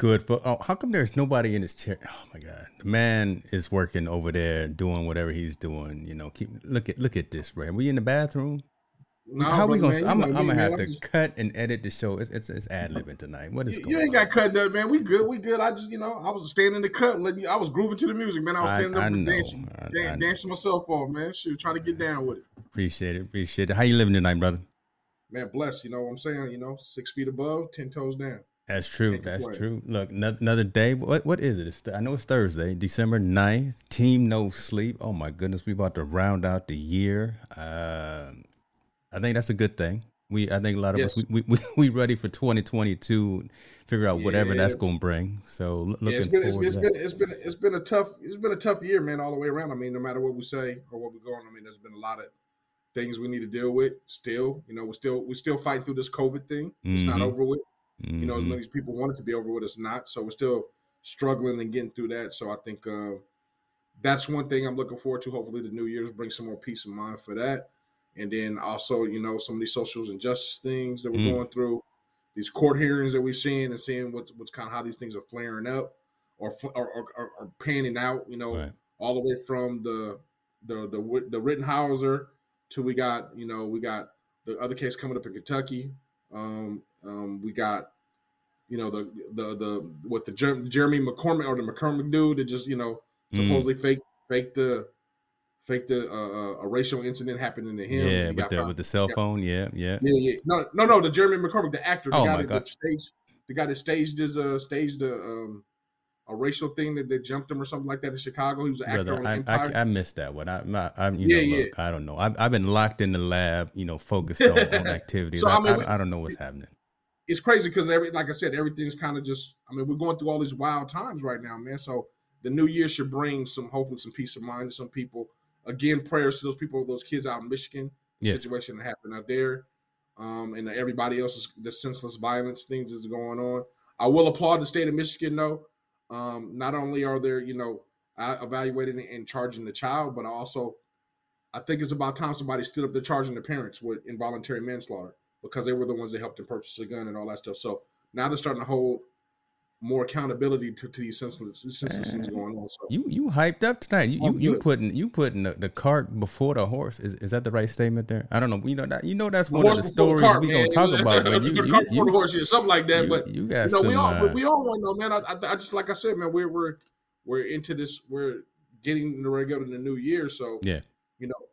Good? For oh, how come there's nobody in his chair? Oh my god, the man is working over there, doing whatever he's doing. You know, keep look at look at this, right? We in the bathroom. No, how we gonna? Man, I'm, I'm gonna have to cut and edit the show. It's it's, it's ad libbing tonight. What is you, going You ain't on? got cut up, man. We good. We good. I just you know I was standing in the cut. Letting you, I was grooving to the music, man. I was standing I, up I dancing, I, dan- dancing myself off, man. Shoot, trying to get down with it. Appreciate it. Appreciate it. How you living tonight, brother? Man, blessed. You know what I'm saying? You know, six feet above, ten toes down. That's true. That's true. Look, another day. What what is it? It's, I know it's Thursday, December 9th. Team No Sleep. Oh my goodness, we about to round out the year. Uh, I think that's a good thing. We I think a lot of yes. us we, we we ready for 2022. Figure out whatever yeah. that's going to bring. So looking yeah, it's been, forward. It's, it's been it's been it's been a tough it's been a tough year, man, all the way around. I mean, no matter what we say or what we're going, I mean, there's been a lot of things we need to deal with. Still, you know, we're still we're still fighting through this COVID thing. It's mm-hmm. not over with. Mm-hmm. You know, as mm-hmm. many people want it to be over with, it's not. So we're still struggling and getting through that. So I think uh, that's one thing I'm looking forward to. Hopefully, the New Year's bring some more peace of mind for that. And then also, you know, some of these social injustice things that we're mm-hmm. going through, these court hearings that we're seeing and seeing what's what's kind of how these things are flaring up or or, or, or panning out. You know, right. all the way from the the the the Rittenhauser to we got you know we got the other case coming up in Kentucky. Um, um, we got, you know, the the the what the Jer- Jeremy McCormick or the McCormick dude that just you know mm. supposedly mm. fake fake the fake the uh, uh, a racial incident happening to him. Yeah, with the with the cell phone. Yeah, yeah, yeah, yeah. No, no, no. The Jeremy McCormick, the actor, the oh guy my that God. staged the guy that staged his uh staged the um a racial thing that they jumped him or something like that in Chicago. He was an actor Brother, I, I, I, missed that one. I, I, you yeah, know, yeah. Look, I don't know. I've, I've been locked in the lab, you know, focused on, on activities. so, I, mean, I, I, don't know what's happening it's crazy because every like I said, everything's kind of just. I mean, we're going through all these wild times right now, man. So the new year should bring some, hopefully, some peace of mind to some people. Again, prayers to those people, those kids out in Michigan, yes. situation that happened out there, um, and everybody else's the senseless violence things is going on. I will applaud the state of Michigan, though. Um, not only are there, you know, evaluating and charging the child, but also, I think it's about time somebody stood up to charging the parents with involuntary manslaughter because they were the ones that helped him purchase a gun and all that stuff. So now they're starting to hold more accountability to, to these senseless, senseless things going on. So you you hyped up tonight. You you, you putting you putting the, the, cart before the horse. Is is that the right statement there? I don't know. You know that you know that's the one of the stories the cart, we gonna talk about. Man. you, the you, cart before the horse, yeah, something like that. You, but you got you know, some, we all uh, we all want to know, man. I, I, I, just like I said, man, we're we're we're into this. We're getting the regular in the new year, so yeah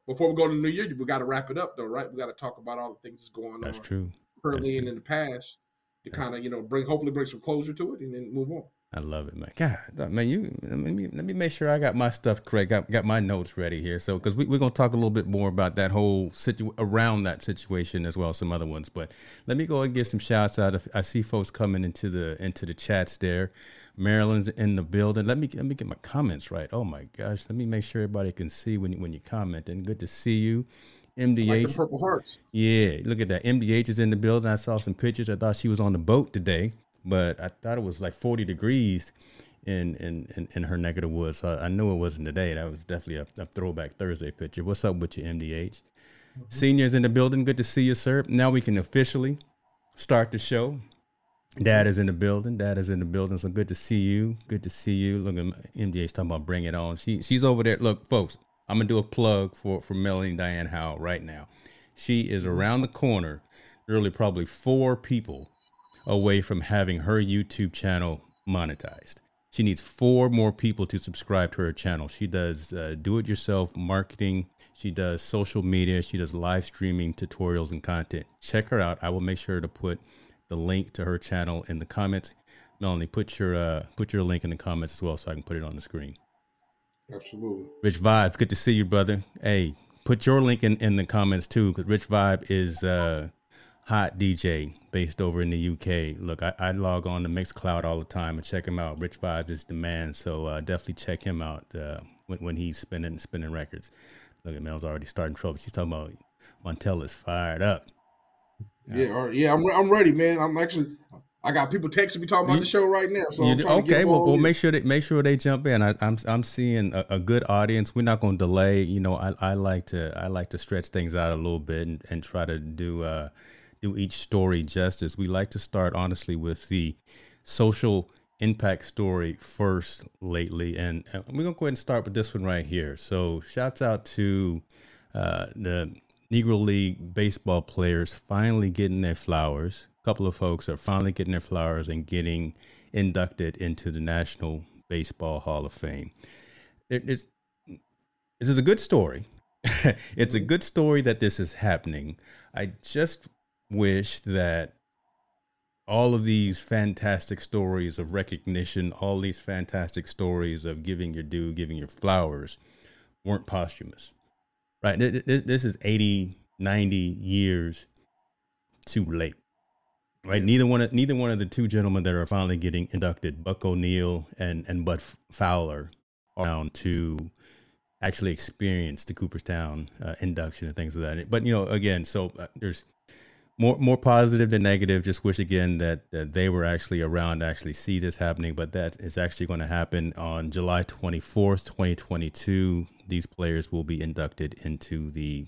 before we go to the new year, we got to wrap it up though, right? We got to talk about all the things that's going that's on. That's true. Currently and in the past to kind of you know bring hopefully bring some closure to it and then move on. I love it, man. God, man, you let me let me make sure I got my stuff correct. Got got my notes ready here. So because we, we're gonna talk a little bit more about that whole situ around that situation as well as some other ones. But let me go and get some shouts out. I see folks coming into the into the chats there. Maryland's in the building. Let me let me get my comments right. Oh my gosh, let me make sure everybody can see when you, when you comment. And good to see you. MDH. Like Purple Hearts. Yeah, look at that. MDH is in the building. I saw some pictures. I thought she was on the boat today, but I thought it was like 40 degrees in in, in, in her neck of the woods. So I knew it wasn't today. That was definitely a, a throwback Thursday picture. What's up with you, MDH? Mm-hmm. Seniors in the building. Good to see you, sir. Now we can officially start the show. Dad is in the building. Dad is in the building. So good to see you. Good to see you. Look at MDH talking about bring it on. She she's over there. Look, folks, I'm gonna do a plug for for Melanie Diane Howell right now. She is around the corner, really probably four people away from having her YouTube channel monetized. She needs four more people to subscribe to her channel. She does uh, do-it-yourself marketing. She does social media. She does live streaming tutorials and content. Check her out. I will make sure to put the link to her channel in the comments. Melanie, put your uh, put your link in the comments as well, so I can put it on the screen. Absolutely. Rich Vibes, good to see you, brother. Hey, put your link in, in the comments too, because Rich Vibe is uh hot DJ based over in the UK. Look, I, I, log on to Mixcloud all the time and check him out. Rich Vibe is the man, so uh, definitely check him out uh, when, when he's spinning spinning records. Look at Mel's already starting trouble. She's talking about Montell is fired up. Yeah, yeah, I'm I'm ready, man. I'm actually I got people texting me talking about you, the show right now. So okay, well, well, make sure they make sure they jump in. I, am I'm, I'm seeing a, a, good audience. We're not going to delay. You know, I, I like to I like to stretch things out a little bit and, and try to do uh do each story justice. We like to start honestly with the social impact story first lately, and, and we're gonna go ahead and start with this one right here. So, shouts out to uh, the Negro League baseball players finally getting their flowers. A couple of folks are finally getting their flowers and getting inducted into the National Baseball Hall of Fame. Is, this is a good story. it's a mm-hmm. good story that this is happening. I just wish that all of these fantastic stories of recognition, all these fantastic stories of giving your due, giving your flowers, weren't posthumous. Right? This, this is 80, 90 years too late. Right? Neither one of neither one of the two gentlemen that are finally getting inducted, Buck O'Neil and and Bud Fowler, are down to actually experience the Cooperstown uh, induction and things of that. But you know, again, so uh, there's more more positive than negative. Just wish again that, that they were actually around to actually see this happening. But that is actually going to happen on July 24th, 2022. These players will be inducted into the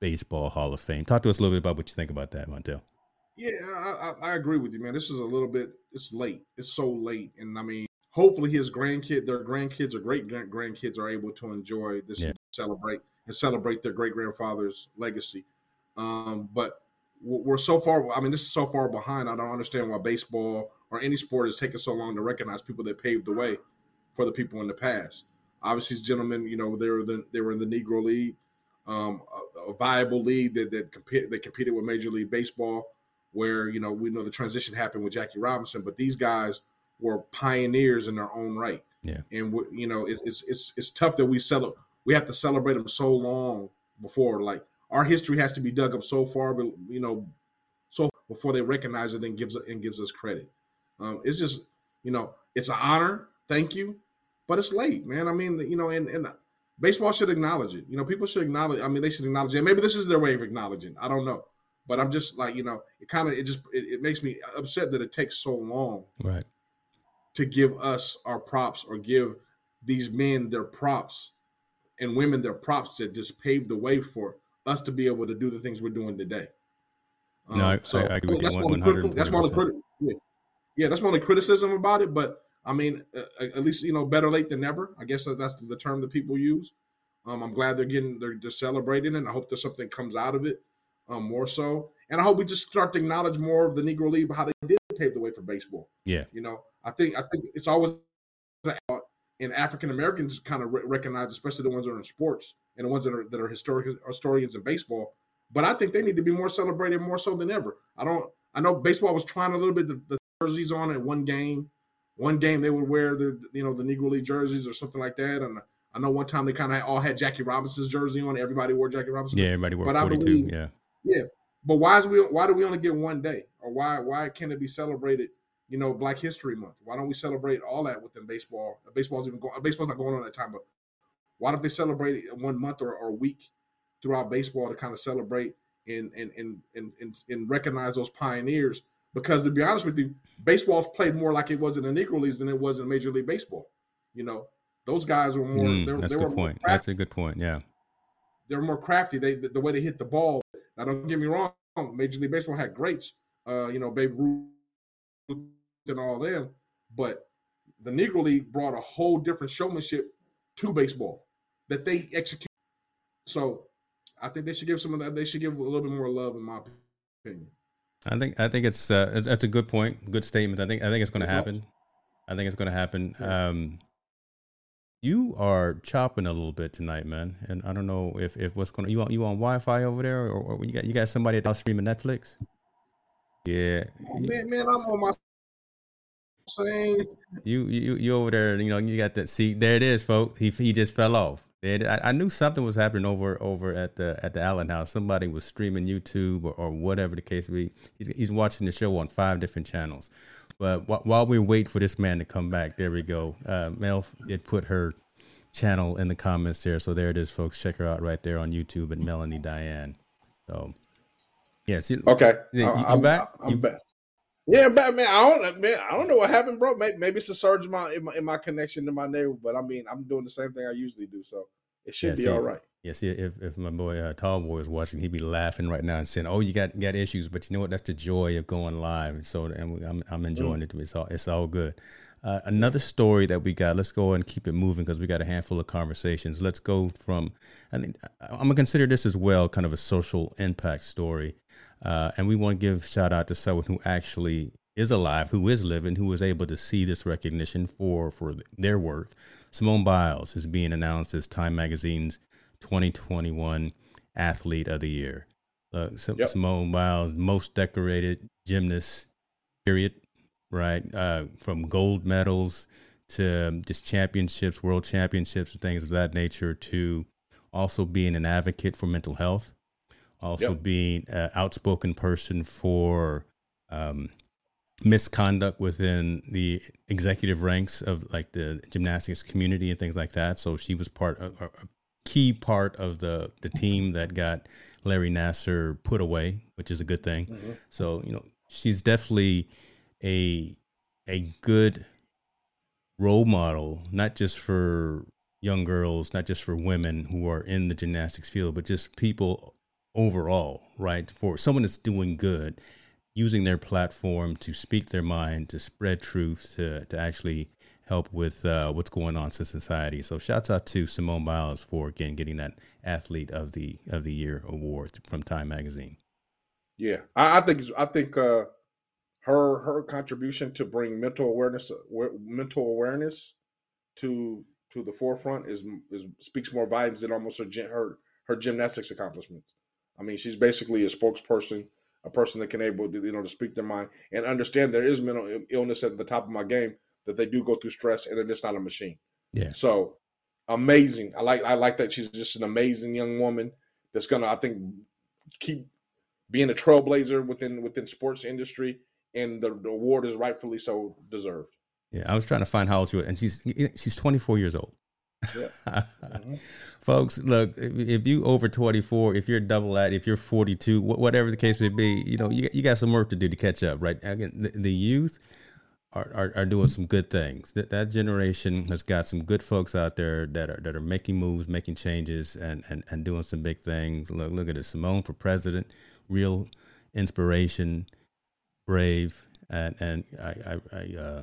Baseball Hall of Fame. Talk to us a little bit about what you think about that, Montell. Yeah, I, I, I agree with you, man. This is a little bit. It's late. It's so late, and I mean, hopefully, his grandkid, their grandkids or great grandkids, are able to enjoy this yeah. and celebrate and celebrate their great grandfather's legacy. Um, but we're so far. I mean, this is so far behind. I don't understand why baseball or any sport is taking so long to recognize people that paved the way for the people in the past. Obviously, these gentlemen, you know, they were the, they were in the Negro League, um, a, a, viable league that that, compete, that competed with Major League Baseball, where you know we know the transition happened with Jackie Robinson, but these guys were pioneers in their own right. Yeah, and you know, it, it's it's it's tough that we celebrate. We have to celebrate them so long before, like our history has to be dug up so far, but you know, so before they recognize it and gives and gives us credit. Um, it's just you know, it's an honor. Thank you, but it's late, man. I mean, you know, and and baseball should acknowledge it. You know, people should acknowledge. I mean, they should acknowledge it. Maybe this is their way of acknowledging. I don't know, but I'm just like you know, it kind of it just it, it makes me upset that it takes so long, right, to give us our props or give these men their props and women their props that just paved the way for us to be able to do the things we're doing today. Um, no, I, so I, I agree with that's you. One that's one of the criti- yeah. yeah, that's one of the criticism about it. But I mean, uh, at least you know, better late than never. I guess that's the term that people use. Um, I'm glad they're getting they're just celebrating, and I hope that something comes out of it um, more so. And I hope we just start to acknowledge more of the Negro League, how they did pave the way for baseball. Yeah, you know, I think I think it's always and African Americans kind of re- recognize, especially the ones that are in sports and the ones that are that are historic historians in baseball. But I think they need to be more celebrated more so than ever. I don't. I know baseball was trying a little bit the, the jerseys on in one game. One game they would wear the you know the Negro League jerseys or something like that. And I know one time they kind of all had Jackie Robinson's jersey on. Everybody wore Jackie Robinson. Yeah, everybody wore but 42. Believe, yeah. Yeah. But why is we why do we only get one day? Or why why can't it be celebrated you know, Black History Month. Why don't we celebrate all that within baseball? Baseball's even going. Baseball's not going on at that time, but why don't they celebrate it one month or, or a week throughout baseball to kind of celebrate and and and and and, and recognize those pioneers? Because to be honest with you, baseball's played more like it was in the Negro Leagues than it was in Major League Baseball. You know, those guys were more. Mm, that's a good point. That's a good point. Yeah, they were more crafty. They the, the way they hit the ball. Now, don't get me wrong. Major League Baseball had greats. Uh, you know, Babe Ruth and all them, but the Negro League brought a whole different showmanship to baseball that they execute. So I think they should give some of that. They should give a little bit more love, in my opinion. I think I think it's uh, that's a good point, good statement. I think I think it's going to happen. I think it's going to happen. Um, you are chopping a little bit tonight, man, and I don't know if, if what's going. You on you on Wi-Fi over there, or, or you got you got somebody that's streaming Netflix? Yeah, oh, man, man, I'm on my saying? You you you over there, you know, you got that see there it is, folks. He he just fell off. I, I knew something was happening over over at the at the Allen house. Somebody was streaming YouTube or, or whatever the case be. He's he's watching the show on five different channels. But wh- while we wait for this man to come back, there we go. Uh, Mel did put her channel in the comments there, so there it is, folks. Check her out right there on YouTube at Melanie Diane. So, yeah. See, okay, you, I'm, back. I'm you, back. Yeah, Batman. I don't, man. I don't know what happened, bro. Maybe, maybe it's a surge in my, in my, in my connection to my neighbor, but I mean, I'm doing the same thing I usually do, so it should yeah, be see, all right. Yes, if, if my boy uh, Tall Boy was watching, he'd be laughing right now and saying, "Oh, you got got issues, but you know what? That's the joy of going live." So, and we, I'm I'm enjoying mm. it. It's all it's all good. Uh, another story that we got. Let's go and keep it moving because we got a handful of conversations. Let's go from. I think I'm gonna consider this as well, kind of a social impact story, uh, and we want to give shout out to someone who actually is alive, who is living, who was able to see this recognition for for their work. Simone Biles is being announced as Time Magazine's 2021 Athlete of the Year. Uh, yep. Simone Biles, most decorated gymnast, period. Right, uh, from gold medals to just championships, world championships, and things of that nature, to also being an advocate for mental health, also yep. being an outspoken person for um, misconduct within the executive ranks of like the gymnastics community and things like that. So she was part of a key part of the the team that got Larry Nassar put away, which is a good thing. Mm-hmm. So you know she's definitely a a good role model, not just for young girls, not just for women who are in the gymnastics field, but just people overall, right? For someone that's doing good, using their platform to speak their mind, to spread truth, to to actually help with uh, what's going on to society. So shouts out to Simone Biles for again getting that athlete of the of the year award from Time Magazine. Yeah, I, I think I think uh, her her contribution to bring mental awareness mental awareness to to the forefront is is speaks more volumes than almost her her her gymnastics accomplishments. I mean, she's basically a spokesperson, a person that can able to you know to speak their mind and understand there is mental illness at the top of my game that they do go through stress and they're just not a machine. Yeah. So amazing. I like I like that she's just an amazing young woman that's gonna I think keep being a trailblazer within within sports industry and the, the award is rightfully so deserved. Yeah, I was trying to find how old she was, and she's she's 24 years old. Mm-hmm. Folks, look, if you over 24, if you're double at, if you're 42, whatever the case may be, you know, you, you got some work to do to catch up, right? Again, the, the youth, are, are, are doing some good things. That that generation has got some good folks out there that are that are making moves, making changes, and and, and doing some big things. Look look at it, Simone for president, real inspiration, brave, and and I I, I uh,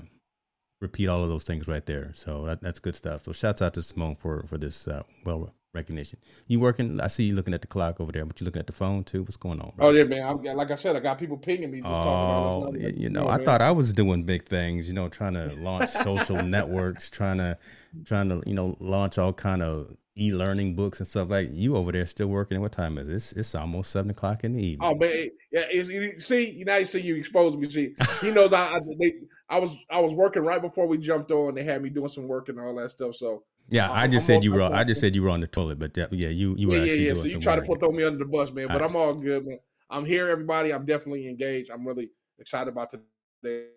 repeat all of those things right there. So that, that's good stuff. So shouts out to Simone for for this uh, well recognition. You working? I see you looking at the clock over there, but you looking at the phone too. What's going on? Bro? Oh yeah, man. I'm, like I said, I got people pinging me. Just oh, you know, I man. thought I was doing big things. You know, trying to launch social networks, trying to, trying to, you know, launch all kind of e-learning books and stuff like you over there still working what time is it it's almost seven o'clock in the evening oh man yeah you see you now you see you exposed me see he knows I, I they, I was I was working right before we jumped on they had me doing some work and all that stuff so yeah, I just I'm said you were. I just said you were on the toilet, but yeah, you you were. Yeah, yeah, yeah. So you try to put throw me under the bus, man. But I, am all good, man. I'm here, everybody. I'm definitely engaged. I'm really excited about today.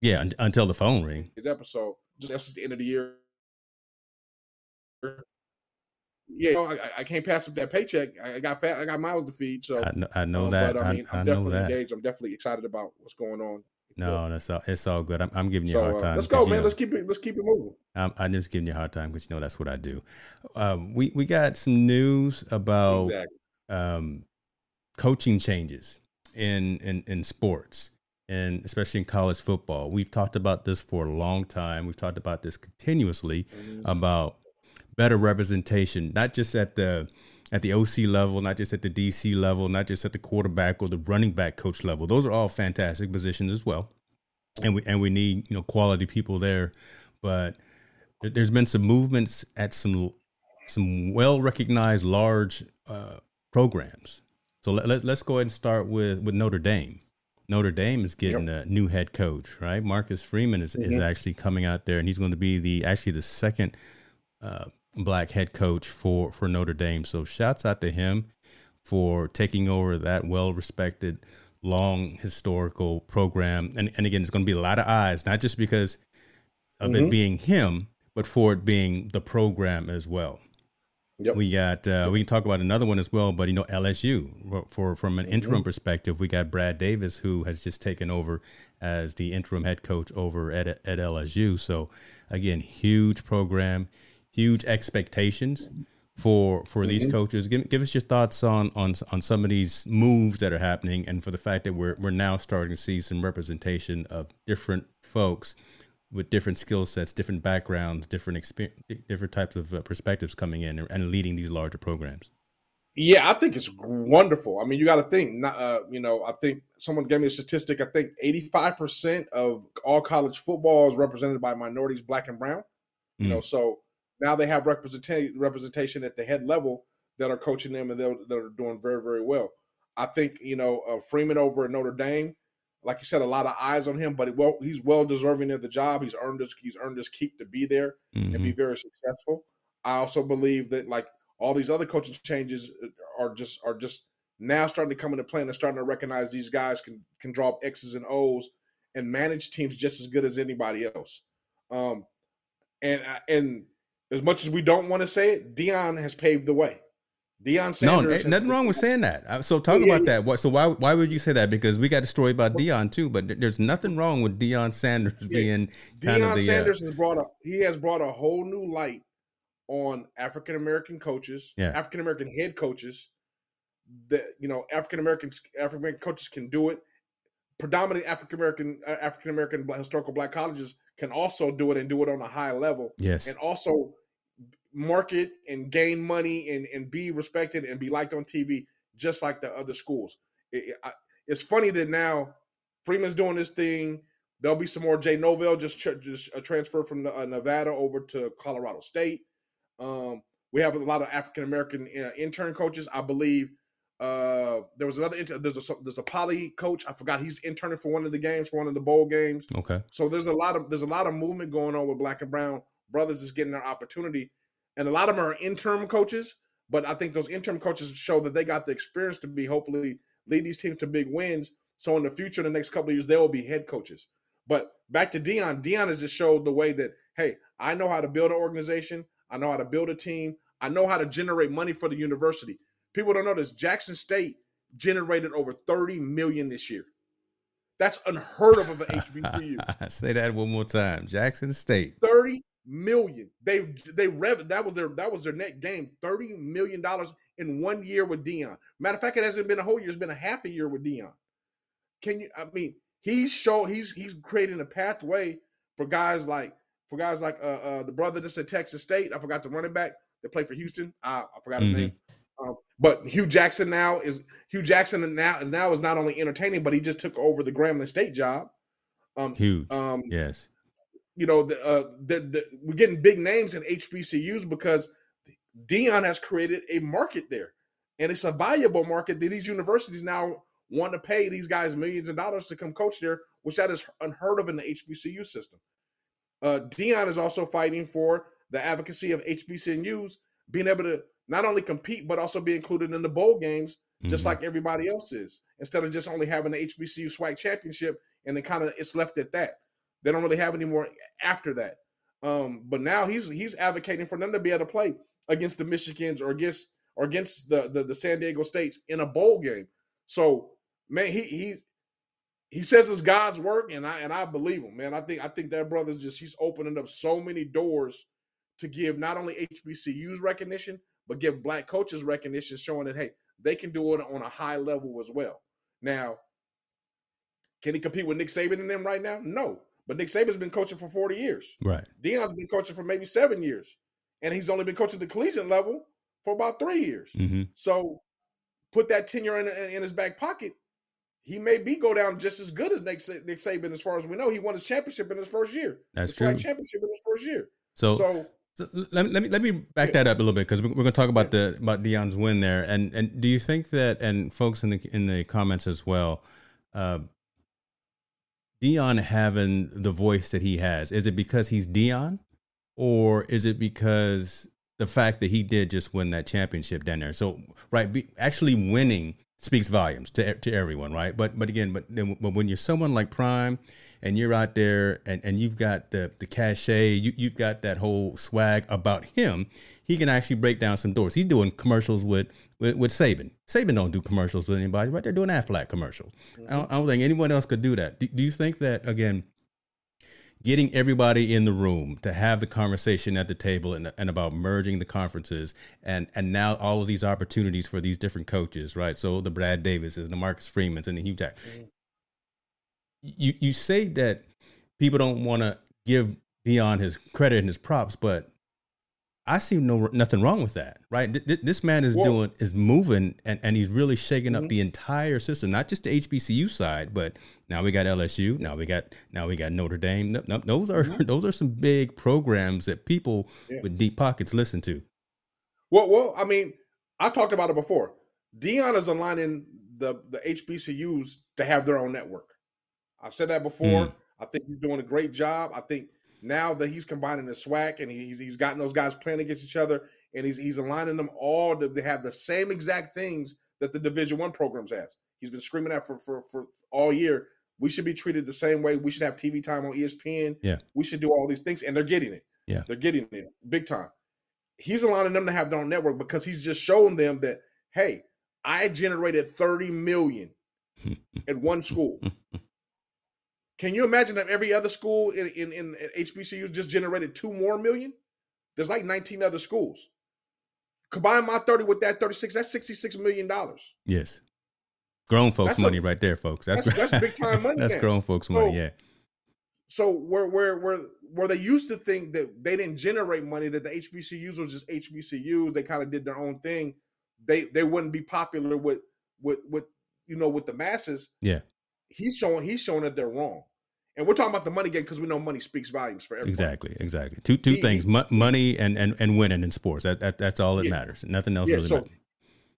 Yeah, until the phone ring. His episode. Just that's the end of the year. Yeah, I, I, can't pass up that paycheck. I got fat. I got miles to feed. So I know, I know uh, that. But, I mean, I, am definitely engaged. I'm definitely excited about what's going on. No, that's all. It's all good. I'm, I'm giving you so, a hard uh, time. Uh, let's go, man. Know, let's keep it. Let's keep it moving. I'm, I'm just giving you a hard time because you know that's what I do. Um, we we got some news about exactly. um, coaching changes in, in in sports and especially in college football. We've talked about this for a long time. We've talked about this continuously mm-hmm. about better representation, not just at the at the OC level, not just at the DC level, not just at the quarterback or the running back coach level. Those are all fantastic positions as well, and we and we need you know quality people there. But there's been some movements at some some well recognized large uh, programs. So let, let, us go ahead and start with with Notre Dame. Notre Dame is getting yep. a new head coach, right? Marcus Freeman is, mm-hmm. is actually coming out there, and he's going to be the actually the second uh, black head coach for for Notre Dame. So shouts out to him for taking over that well respected, long historical program. And and again, it's going to be a lot of eyes, not just because of mm-hmm. it being him, but for it being the program as well. Yep. We got uh, we can talk about another one as well, but you know LSU for from an mm-hmm. interim perspective, we got Brad Davis who has just taken over as the interim head coach over at at LSU. So again, huge program, huge expectations for for mm-hmm. these coaches. Give, give us your thoughts on on on some of these moves that are happening, and for the fact that we're we're now starting to see some representation of different folks with different skill sets, different backgrounds, different experience, different types of uh, perspectives coming in and, leading these larger programs. Yeah, I think it's wonderful. I mean, you got to think. Uh, you know, I think someone gave me a statistic. I think eighty-five percent of all college football is represented by minorities, black and brown. You know, mm. so now they have representation representation at the head level that are coaching them and that are doing very, very well. I think you know uh, Freeman over at Notre Dame, like you said, a lot of eyes on him, but well, he's well deserving of the job. He's earned his he's earned his keep to be there mm-hmm. and be mm-hmm. very successful. I also believe that like all these other coaching changes uh, are just are just now starting to come into play and starting to recognize these guys can can draw up X's and O's and manage teams just as good as anybody else. Um, and uh, and as much as we don't want to say it, Deion has paved the way. Deion Sanders. No, nothing wrong with saying that. So talk yeah, about yeah. that. So why why would you say that? Because we got a story about Deion too, but there's nothing wrong with Deion Sanders yeah. being kind Deion of the. Uh, Sanders uh, has brought a he has brought a whole new light on African American coaches. African American head coaches. That you know, African Americans, African American coaches can do it. Predominantly African American, uh, African American historical black colleges can also do it and do it on a high level. Yes, and also market and gain money and and be respected and be liked on TV just like the other schools. It, it, it's funny that now Freeman's doing this thing. There'll be some more. Jay Norvell just just a transfer from uh, Nevada over to Colorado State. Um, we have a lot of African American uh, intern coaches. I believe uh, there was another inter- there's a there's a poly coach. I forgot he's interning for one of the games for one of the bowl games. Okay. So there's a lot of there's a lot of movement going on with black and brown brothers is getting their opportunity, and a lot of them are interim coaches. But I think those interim coaches show that they got the experience to be hopefully lead these teams to big wins. So in the future, in the next couple of years, they will be head coaches. But back to Deion, Deion has just showed the way that hey, I know how to build an organization. I know how to build a team. I know how to generate money for the university. People don't know this. Jackson State generated over 30 million this year. That's unheard of of an HBCU. Say that one more time. Jackson State. 30 million. They they rev that was their that was their net game. 30 million dollars in one year with Deion. Matter of fact, it hasn't been a whole year, it's been a half a year with Deion. Can you I mean he's show he's he's creating a pathway for guys like for guys like uh, uh, the brother that's at Texas State. I forgot the running back that played for Houston. I, I forgot his mm-hmm. name. Um, but Hue Jackson now is Hue Jackson and now now is not only entertaining, but he just took over the Grambling State job. Um, Huge. Um, yes. You know, the, uh, the, the, we're getting big names in HBCUs because Deion has created a market there, and it's a valuable market that these universities now want to pay these guys millions of dollars to come coach there, which that is unheard of in the HBCU system. Uh, Deion is also fighting for the advocacy of HBCUs being able to not only compete but also be included in the bowl games, just mm-hmm. like everybody else is. Instead of just only having the HBCU SWAC championship and then kind of it's left at that. They don't really have any more after that. Um, but now he's he's advocating for them to be able to play against the Michigans or against or against the, the, the San Diego States in a bowl game. So man, he he's he says it's God's work, and I and I believe him, man. I think I think that brother's just he's opening up so many doors to give not only HBCUs recognition, but give black coaches recognition, showing that hey, they can do it on a high level as well. Now, can he compete with Nick Saban and them right now? No. But Nick Saban's been coaching for 40 years. Right. Deion's been coaching for maybe seven years. And he's only been coaching the collegiate level for about three years. Mm-hmm. So put that tenure in, in his back pocket he may be go down just as good as Nick, Nick Saban, as far as we know. He won his championship in his first year. That's true. Championship in his first year. So, so, so let, me, let me let me back yeah. that up a little bit because we're, we're going to talk about the about Deion's win there. And and do you think that and folks in the in the comments as well, uh, Deion having the voice that he has, is it because he's Deion, or is it because the fact that he did just win that championship down there? So right, be, actually winning speaks volumes to to everyone, right? But but again, but but when you're someone like Prime and you're out there and, and you've got the the cachet, you you've got that whole swag about him, he can actually break down some doors. He's doing commercials with with, with Saban. Saban don't do commercials with anybody, right? They're doing Aflac commercials. Mm-hmm. I, don't, I, don't, think anyone else could do that. Do, do you think that again? getting everybody in the room to have the conversation at the table and, and about merging the conferences and and now all of these opportunities for these different coaches, right? So the Brad Davises, the Marcus Freemans, and the Hue Jack. Mm-hmm. You you say that people don't want to give Deion his credit and his props, but I see no nothing wrong with that, right? This man is doing is moving and, and he's really shaking up mm-hmm. the entire system, not just the HBCU side, but now we got LSU, now we got now we got Notre Dame. No, no, those are mm-hmm. those are some big programs that people yeah. with deep pockets listen to. Well, well, I mean, I talked about it before. Deion is aligning the the HBCUs to have their own network. I've said that before. Mm. I think he's doing a great job. I think now that he's combining the SWAC and he's he's gotten those guys playing against each other and he's he's aligning them all to they have the same exact things that the Division One programs have He's been screaming at for, for for all year. We should be treated the same way. We should have TV time on ESPN. Yeah. We should do all these things, and they're getting it. Yeah. They're getting it big time. He's aligning them to have their own network because he's just showing them that, hey, I generated 30 million at one school. Can you imagine if every other school in, in, in HBCU just generated two more million? There's like 19 other schools. Combine my 30 with that 36, that's 66 million dollars. Yes. Grown folks that's money a, right there, folks. That's that's, that's big time money. that's grown folks so, money, yeah. So where where where where they used to think that they didn't generate money, that the HBCUs were just HBCUs, they kind of did their own thing. They they wouldn't be popular with with with you know with the masses. Yeah. He's showing he's showing that they're wrong. And we're talking about the money game because we know money speaks volumes for everyone. Exactly, exactly. Two two he, things: money and, and and winning in sports. That, that that's all that yeah. matters. Nothing else yeah, really so matters.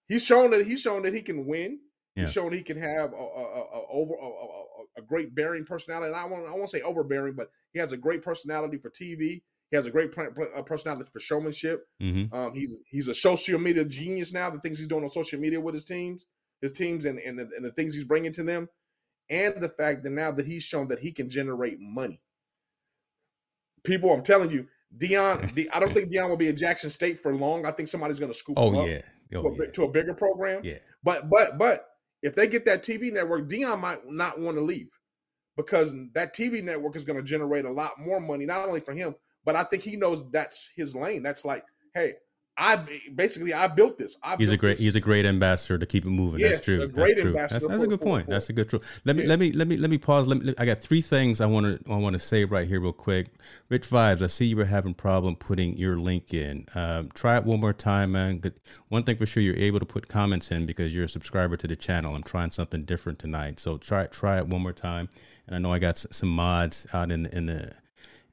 He's shown that he's shown that he can win. Yeah. He's shown he can have a, a, a over a, a, great bearing personality. And I want I won't say overbearing, but he has a great personality for TV. He has a great uh, personality for showmanship. Mm-hmm. Um, he's he's a social media genius now. The things he's doing on social media with his teams, his teams, and and the, and the things he's bringing to them and the fact that now that he's shown that he can generate money. People, I'm telling you, Deion, I don't think Deion will be at Jackson State for long. I think somebody's going to scoop oh, him up yeah. Oh, to, a, yeah. to a bigger program. Yeah. But but but if they get that TV network, Deion might not want to leave because that TV network is going to generate a lot more money, not only for him, but I think he knows that's his lane. That's like, hey, I basically I built this. I he's built a great this. he's a great ambassador to keep it moving. Yes, that's true. A great that's true. Ambassador that's, that's a good point. That's a good truth. Let me yeah. let me let me let me pause. Let me, I got three things I want to I want to say right here real quick. Rich vibes. I see you were having problem putting your link in. Um, try it one more time, man. One thing for sure, you're able to put comments in because you're a subscriber to the channel. I'm trying something different tonight, so try it try it one more time. And I know I got some mods out in in the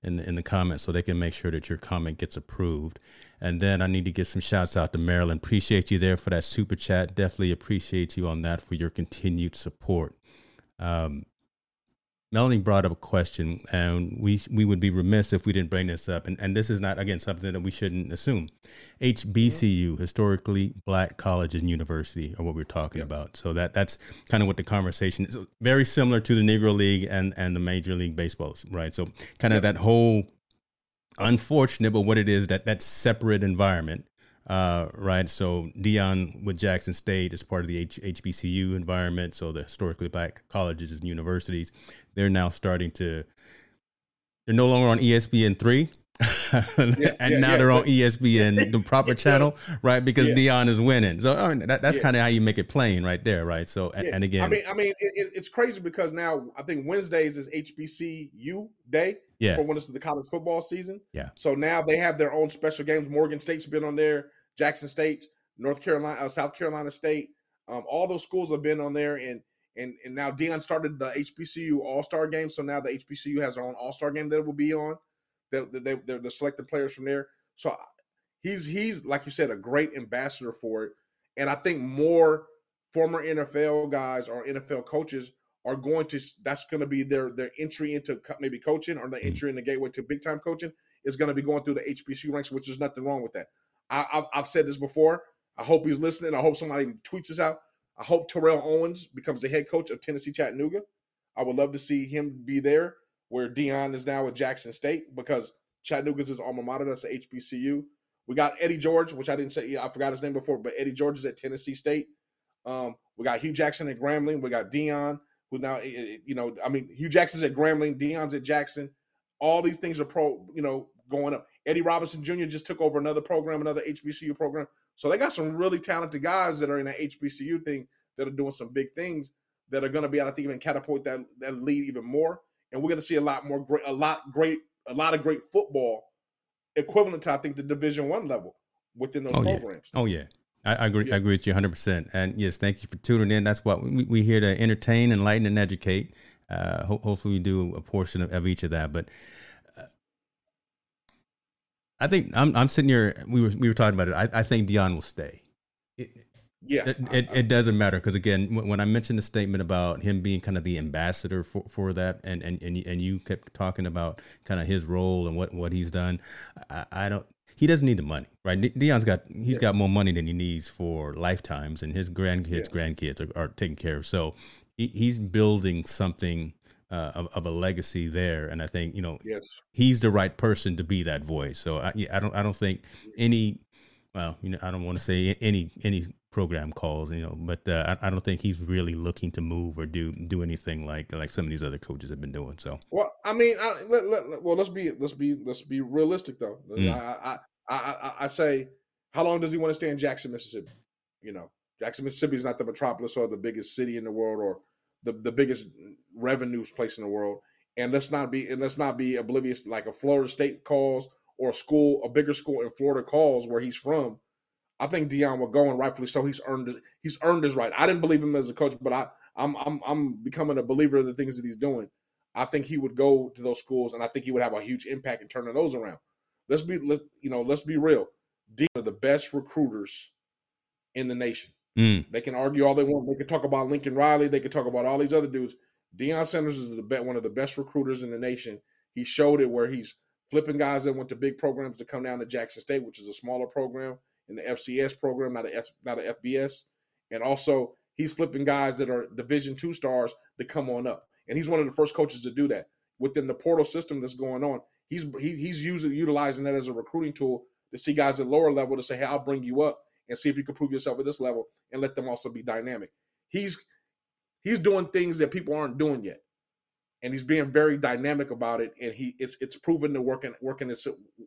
in the in the comments so they can make sure that your comment gets approved. And then I need to get some shouts out to Marilyn. Appreciate you there for that super chat. Definitely appreciate you on that for your continued support. Um, Melanie brought up a question, and we we would be remiss if we didn't bring this up. And, and this is not again something that we shouldn't assume. HBCU, historically black college and university, are what we're talking yep. about. So that that's kind of what the conversation is. Very similar to the Negro League and and the Major League Baseball, right? So kind of yep. that whole unfortunate, but what it is that that separate environment, uh, right? So Deion with Jackson State is part of the H- HBCU environment. So the historically black colleges and universities, they're now starting to. They're no longer on ESPN three. yeah, and yeah, now yeah, they're on ESPN, the proper channel, right? Because Deion is winning. So I mean, that, that's kind of how you make it plain, right there, right? So and, and again, I mean, I mean, it, it's crazy because now I think Wednesdays is HBCU day, yeah. for when it's the college football season. Yeah. So now they have their own special games. Morgan State's been on there, Jackson State, North Carolina, uh, South Carolina State. Um, all those schools have been on there, and and and now Deion started the HBCU All Star game. So now the HBCU has their own All Star game that will be on. They, they, they're the selected players from there. So he's he's like you said a great ambassador for it, and I think more former NFL guys or NFL coaches are going to that's going to be their their entry into maybe coaching or the mm. entry in the gateway to big time coaching is going to be going through the HBCU ranks, which is nothing wrong with that. I, have said this before. I hope he's listening. I hope somebody tweets this out. I hope Terrell Owens becomes the head coach of Tennessee Chattanooga. I would love to see him be there where Deion is now at Jackson State because Chattanooga's his alma mater. That's the HBCU. We got Eddie George, which I didn't say. I forgot his name before, but Eddie George is at Tennessee State. Um, we got Hue Jackson at Grambling. We got Deion who's now, eh, eh, you know, I mean, Hue Jackson's at Grambling, Deion's at Jackson. All these things are pro, you know, going up. Eddie Robinson Jr. just took over another program, another HBCU program. So they got some really talented guys that are in that HBCU thing that are doing some big things that are going to be, I think, even catapult that that lead even more. And we're going to see a lot more great, a lot great, a lot of great football equivalent to I think the Division One level within those oh, programs. Yeah. Oh yeah. I, I agree. Yeah. I agree with you 100. percent And yes, thank you for tuning in. That's what we we here to entertain, enlighten, and educate. Uh, ho- hopefully, we do a portion of, of each of that. But uh, I think I'm I'm sitting here. We were we were talking about it. I, I think Deion will stay. It, yeah, it, it, it, doesn't matter because again, when I mentioned the statement about him being kind of the ambassador for, for that, and, and and and you kept talking about kind of his role and what what he's done, I, I don't. He doesn't need the money, right? Deion's got he's yeah. got more money than he needs for lifetimes, and his grandkids yeah. grandkids are, are taken care of. So he, he's building something uh, of, of, a legacy there, and I think you know yes. he's the right person to be that voice. So I, I don't I don't think any well you know I don't want to say any any program calls, you know, but uh, I, I, don't think he's really looking to move or do do anything like like some of these other coaches have been doing. So, well, I mean, I, let, let, well, let's be let's be let's be realistic though. Mm. I, I, I I say, how long does he want to stay in Jackson, Mississippi? You know, Jackson, Mississippi is not the metropolis or the biggest city in the world or the the biggest revenues place in the world. And let's not be and let's not be oblivious like a Florida State calls or a school, a bigger school in Florida calls where he's from I think Deion will go, and rightfully so. He's earned his, he's earned his right. I didn't believe him as a coach, but I I'm I'm I'm becoming a believer of the things that he's doing. I think he would go to those schools, and I think he would have a huge impact in turning those around. Let's be let you know. Let's be real. Deion are the best recruiters in the nation. Mm. They can argue all they want. They can talk about Lincoln Riley. They can talk about all these other dudes. Deion Sanders is the one of the best recruiters in the nation. He showed it where he's flipping guys that went to big programs to come down to Jackson State, which is a smaller program in the FCS program, not a F, not a FBS, and also he's flipping guys that are Division two stars to come on up. And he's one of the first coaches to do that within the portal system that's going on. He's he, he's using utilizing that as a recruiting tool to see guys at lower level to say, "Hey, I'll bring you up and see if you can prove yourself at this level, and let them also be dynamic." He's he's doing things that people aren't doing yet, and he's being very dynamic about it. And he it's it's proven to working working it's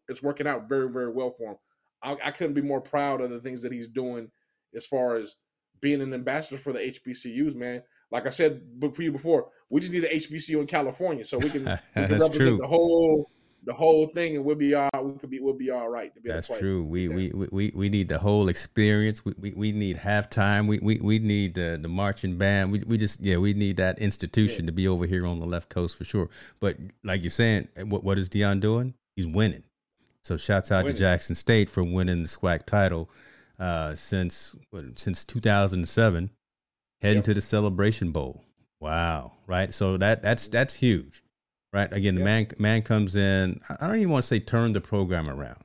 it's working out very very well for him. I, I couldn't be more proud of the things that he's doing as far as being an ambassador for the HBCUs, man. Like I said for you before, we just need an HBCU in California so we can, we can represent true. the whole the whole thing, and we'll be all we could be we'll be all right. That's true. We, yeah. we we we need the whole experience. We we, we need halftime. We we we need the the marching band. We we just yeah we need that institution yeah. to be over here on the left coast for sure. But like you're saying, what what is Deion doing? He's winning. So shouts out winning. to Jackson State for winning the SWAC title uh, since since 2007, heading yep. to the Celebration Bowl. Wow, right? So that that's that's huge, right? Again, the man man comes in. I don't even want to say turn the program around,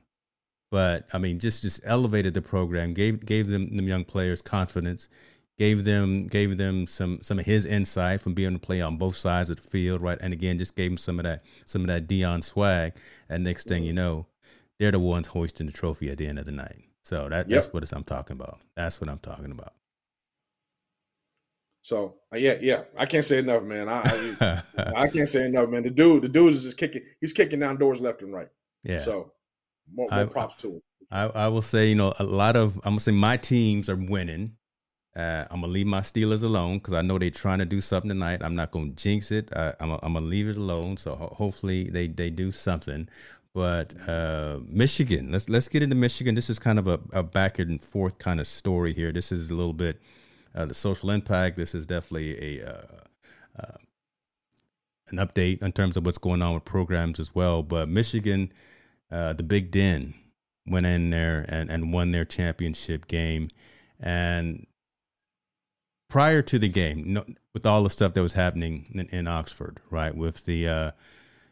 but I mean just just elevated the program, gave gave them them young players confidence, gave them gave them some some of his insight from being able to play on both sides of the field, right? And again, just gave them some of that some of that Deion swag. And next thing you mm-hmm. know, they're the ones hoisting the trophy at the end of the night. So that, yep. that's what I'm talking about. That's what I'm talking about. So uh, yeah, yeah, I can't say enough, man. I I, I, can't say enough, man. The dude, the dude is just kicking. He's kicking down doors left and right. Yeah. So more, more I, props to him. I, I will say, you know, a lot of I'm gonna say my teams are winning. Uh, I'm gonna leave my Steelers alone because I know they're trying to do something tonight. I'm not gonna jinx it. I, am gonna, I'm gonna leave it alone. So ho- hopefully they they do something. But uh, Michigan, let's let's get into Michigan. This is kind of a, a back and forth kind of story here. This is a little bit uh, the social impact. This is definitely a uh, uh, an update in terms of what's going on with programs as well. But Michigan, uh, the Big Ten, went in there and, and won their championship game. And prior to the game, no, with all the stuff that was happening in, in Oxford, right, with the uh,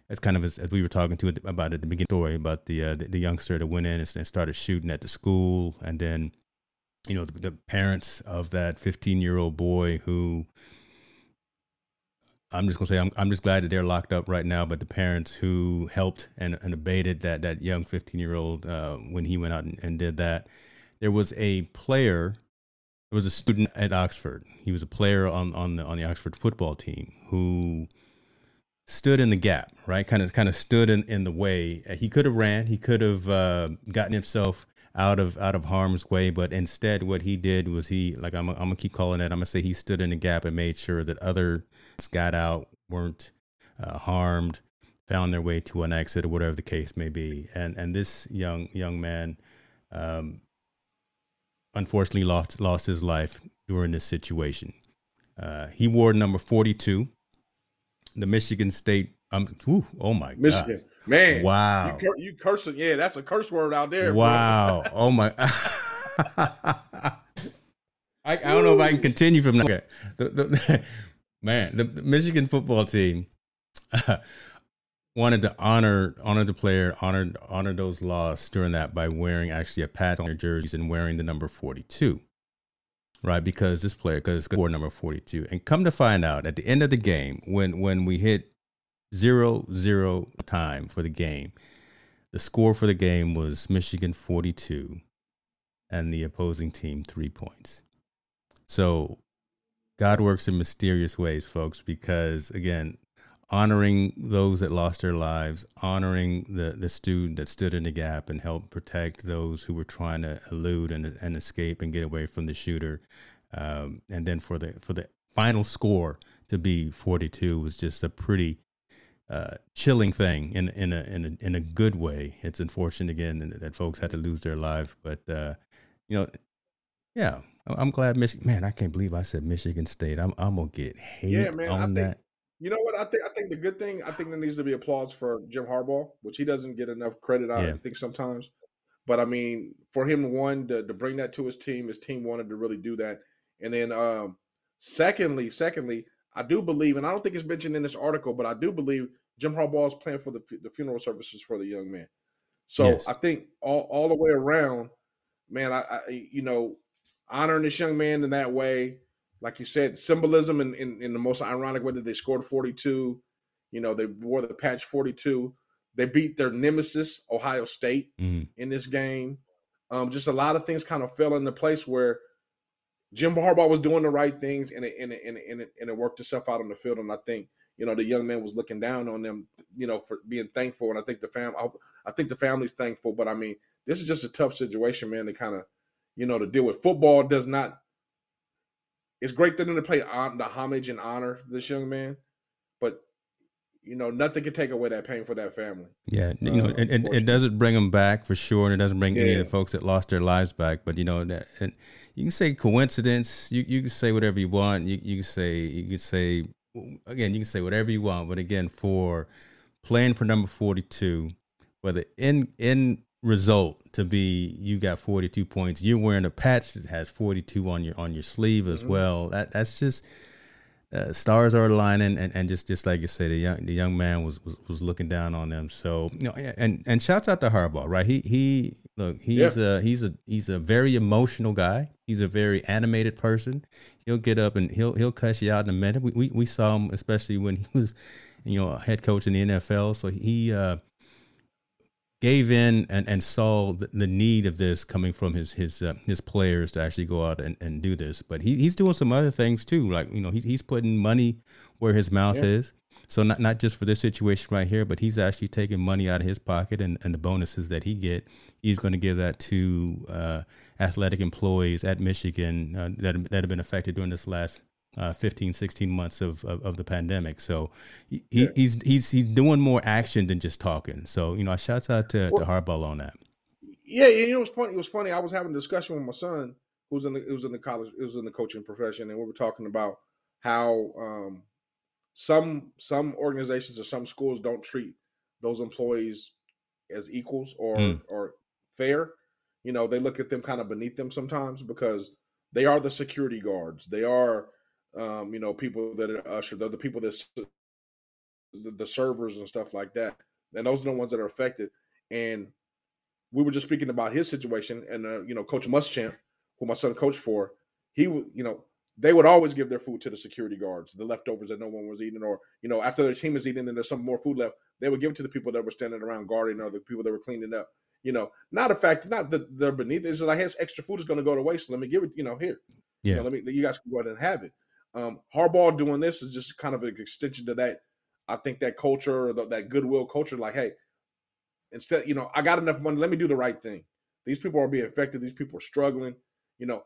it's kind of as, as, we were talking to about at the beginning story about the, uh, the, the youngster that went in and, started shooting at the school, and then you know the, the parents of that 15 year old boy who I'm just gonna say I'm I'm just glad that they're locked up right now. But the parents who helped and, and abated that that young 15 year old uh, when he went out and, and, did that, there was a player. There was a student at Oxford. He was a player on on the on the Oxford football team who stood in the gap, right? Kind of kind of stood in, in the way. He could have ran, he could have uh, gotten himself out of out of harm's way, but instead what he did was he like I'm I'm gonna keep calling it. I'm gonna say he stood in the gap and made sure that others got out, weren't uh, harmed, found their way to an exit or whatever the case may be. And and this young young man um, unfortunately lost lost his life during this situation. Uh, he wore number 42 the Michigan State. Um, ooh, oh my Michigan, God. Man, wow, you, you cursing, yeah, that's a curse word out there. Wow, oh my. I, I don't know if I can continue from that. Okay. The, the, man, the, the, Michigan football team uh, wanted to honor honor the player, honor honor those lost during that by wearing actually a patch on their jerseys and wearing the number forty two right? Because this player, because it's score number 42. And come to find out at the end of the game, when when we hit zero zero time for the game, the score for the game was Michigan 42 and the opposing team three points. So God works in mysterious ways, folks, because again, honoring those that lost their lives, honoring the, the student that stood in the gap and helped protect those who were trying to elude and, and escape and get away from the shooter. Um, and then for the for the final score to be 42 was just a pretty uh, chilling thing in in a, in a in a good way. It's unfortunate again that folks had to lose their lives, but uh, you know, yeah, I'm glad Michigan. Man, I can't believe I said Michigan State. I'm I'm gonna get hate yeah, man, on that. You know what? I think I think the good thing I think there needs to be applause for Jim Harbaugh, which he doesn't get enough credit. I yeah. think sometimes, but I mean, for him one to, to bring that to his team, his team wanted to really do that. And then, um, secondly, secondly, I do believe, and I don't think it's mentioned in this article, but I do believe Jim Harbaugh is playing for the the funeral services for the young man. So yes. I think all all the way around, man, I, I you know honoring this young man in that way like you said, symbolism in, in, in the most ironic way that they scored 42. You know, they wore the patch 42. They beat their nemesis, Ohio State, mm-hmm. in this game. Um, just a lot of things kind of fell into place where Jim Harbaugh was doing the right things and it, and it, and it, and it worked itself out on the field. And I think, you know, the young man was looking down on them, you know, for being thankful. And I think the fam, I think the family's thankful. But I mean, this is just a tough situation, man, to kind of, you know, to deal with. Football does not it's great that they play on the homage and honor this young man, but you know nothing can take away that pain for that family. Yeah, you know, uh, it, it, it, doesn't bring them back for sure, and it doesn't bring yeah. any of the folks that lost their lives back. But you know that, and you can say coincidence. You you can say whatever you want. You you can say you can say again. You can say whatever you want. But again, for playing for number forty two, whether in in result to be you got 42 points you're wearing a patch that has 42 on your on your sleeve as mm-hmm. well that that's just uh, stars are aligning and, and just just like you said the young the young man was, was was looking down on them. So you know and and shouts out to Harbaugh right? He he look he's yeah. a he's a he's a very emotional guy. He's a very animated person. He'll get up and he'll he'll cuss you out in a minute. We we, we saw him especially when he was you know a head coach in the NFL so he uh gave in and, and saw the, need of this coming from his his uh, his players to actually go out and, and do this. But he, he's doing some other things too, like you know he, he's putting money where his mouth yeah. is. So not not just for this situation right here, but he's actually taking money out of his pocket and, and the bonuses that he get, he's going to give that to uh, athletic employees at Michigan uh, that that have been affected during this last uh, 15, 16 months of, of, of the pandemic. So he, yeah. he's he's he's doing more action than just talking. So you know, I shout out to, well, to Harbaugh on that. Yeah, you know, it was funny. It was funny. I was having a discussion with my son, who's in the who's in the college, who's in the coaching profession, and we were talking about how um, some some organizations or some schools don't treat those employees as equals or mm. or fair. You know, they look at them kind of beneath them sometimes because they are the security guards. They are um, you know, people that are ushered, they're the people that the, the servers and stuff like that, and those are the ones that are affected. And we were just speaking about his situation, and uh, you know, Coach Muschamp, who my son coached for, he would, you know, they would always give their food to the security guards, the leftovers that no one was eating, or you know, after their team is eating and there's some more food left, they would give it to the people that were standing around guarding, or the people that were cleaning up. You know, not a fact, not that they're beneath. It's like his extra food is going to go to waste. Let me give it. You know, here. Yeah. You know, let me. You guys can go ahead and have it. Um, Harbaugh doing this is just kind of an extension to that I think that culture, that goodwill culture, like, hey, instead, you know, I got enough money. Let me do the right thing. These people are being affected. These people are struggling. You know,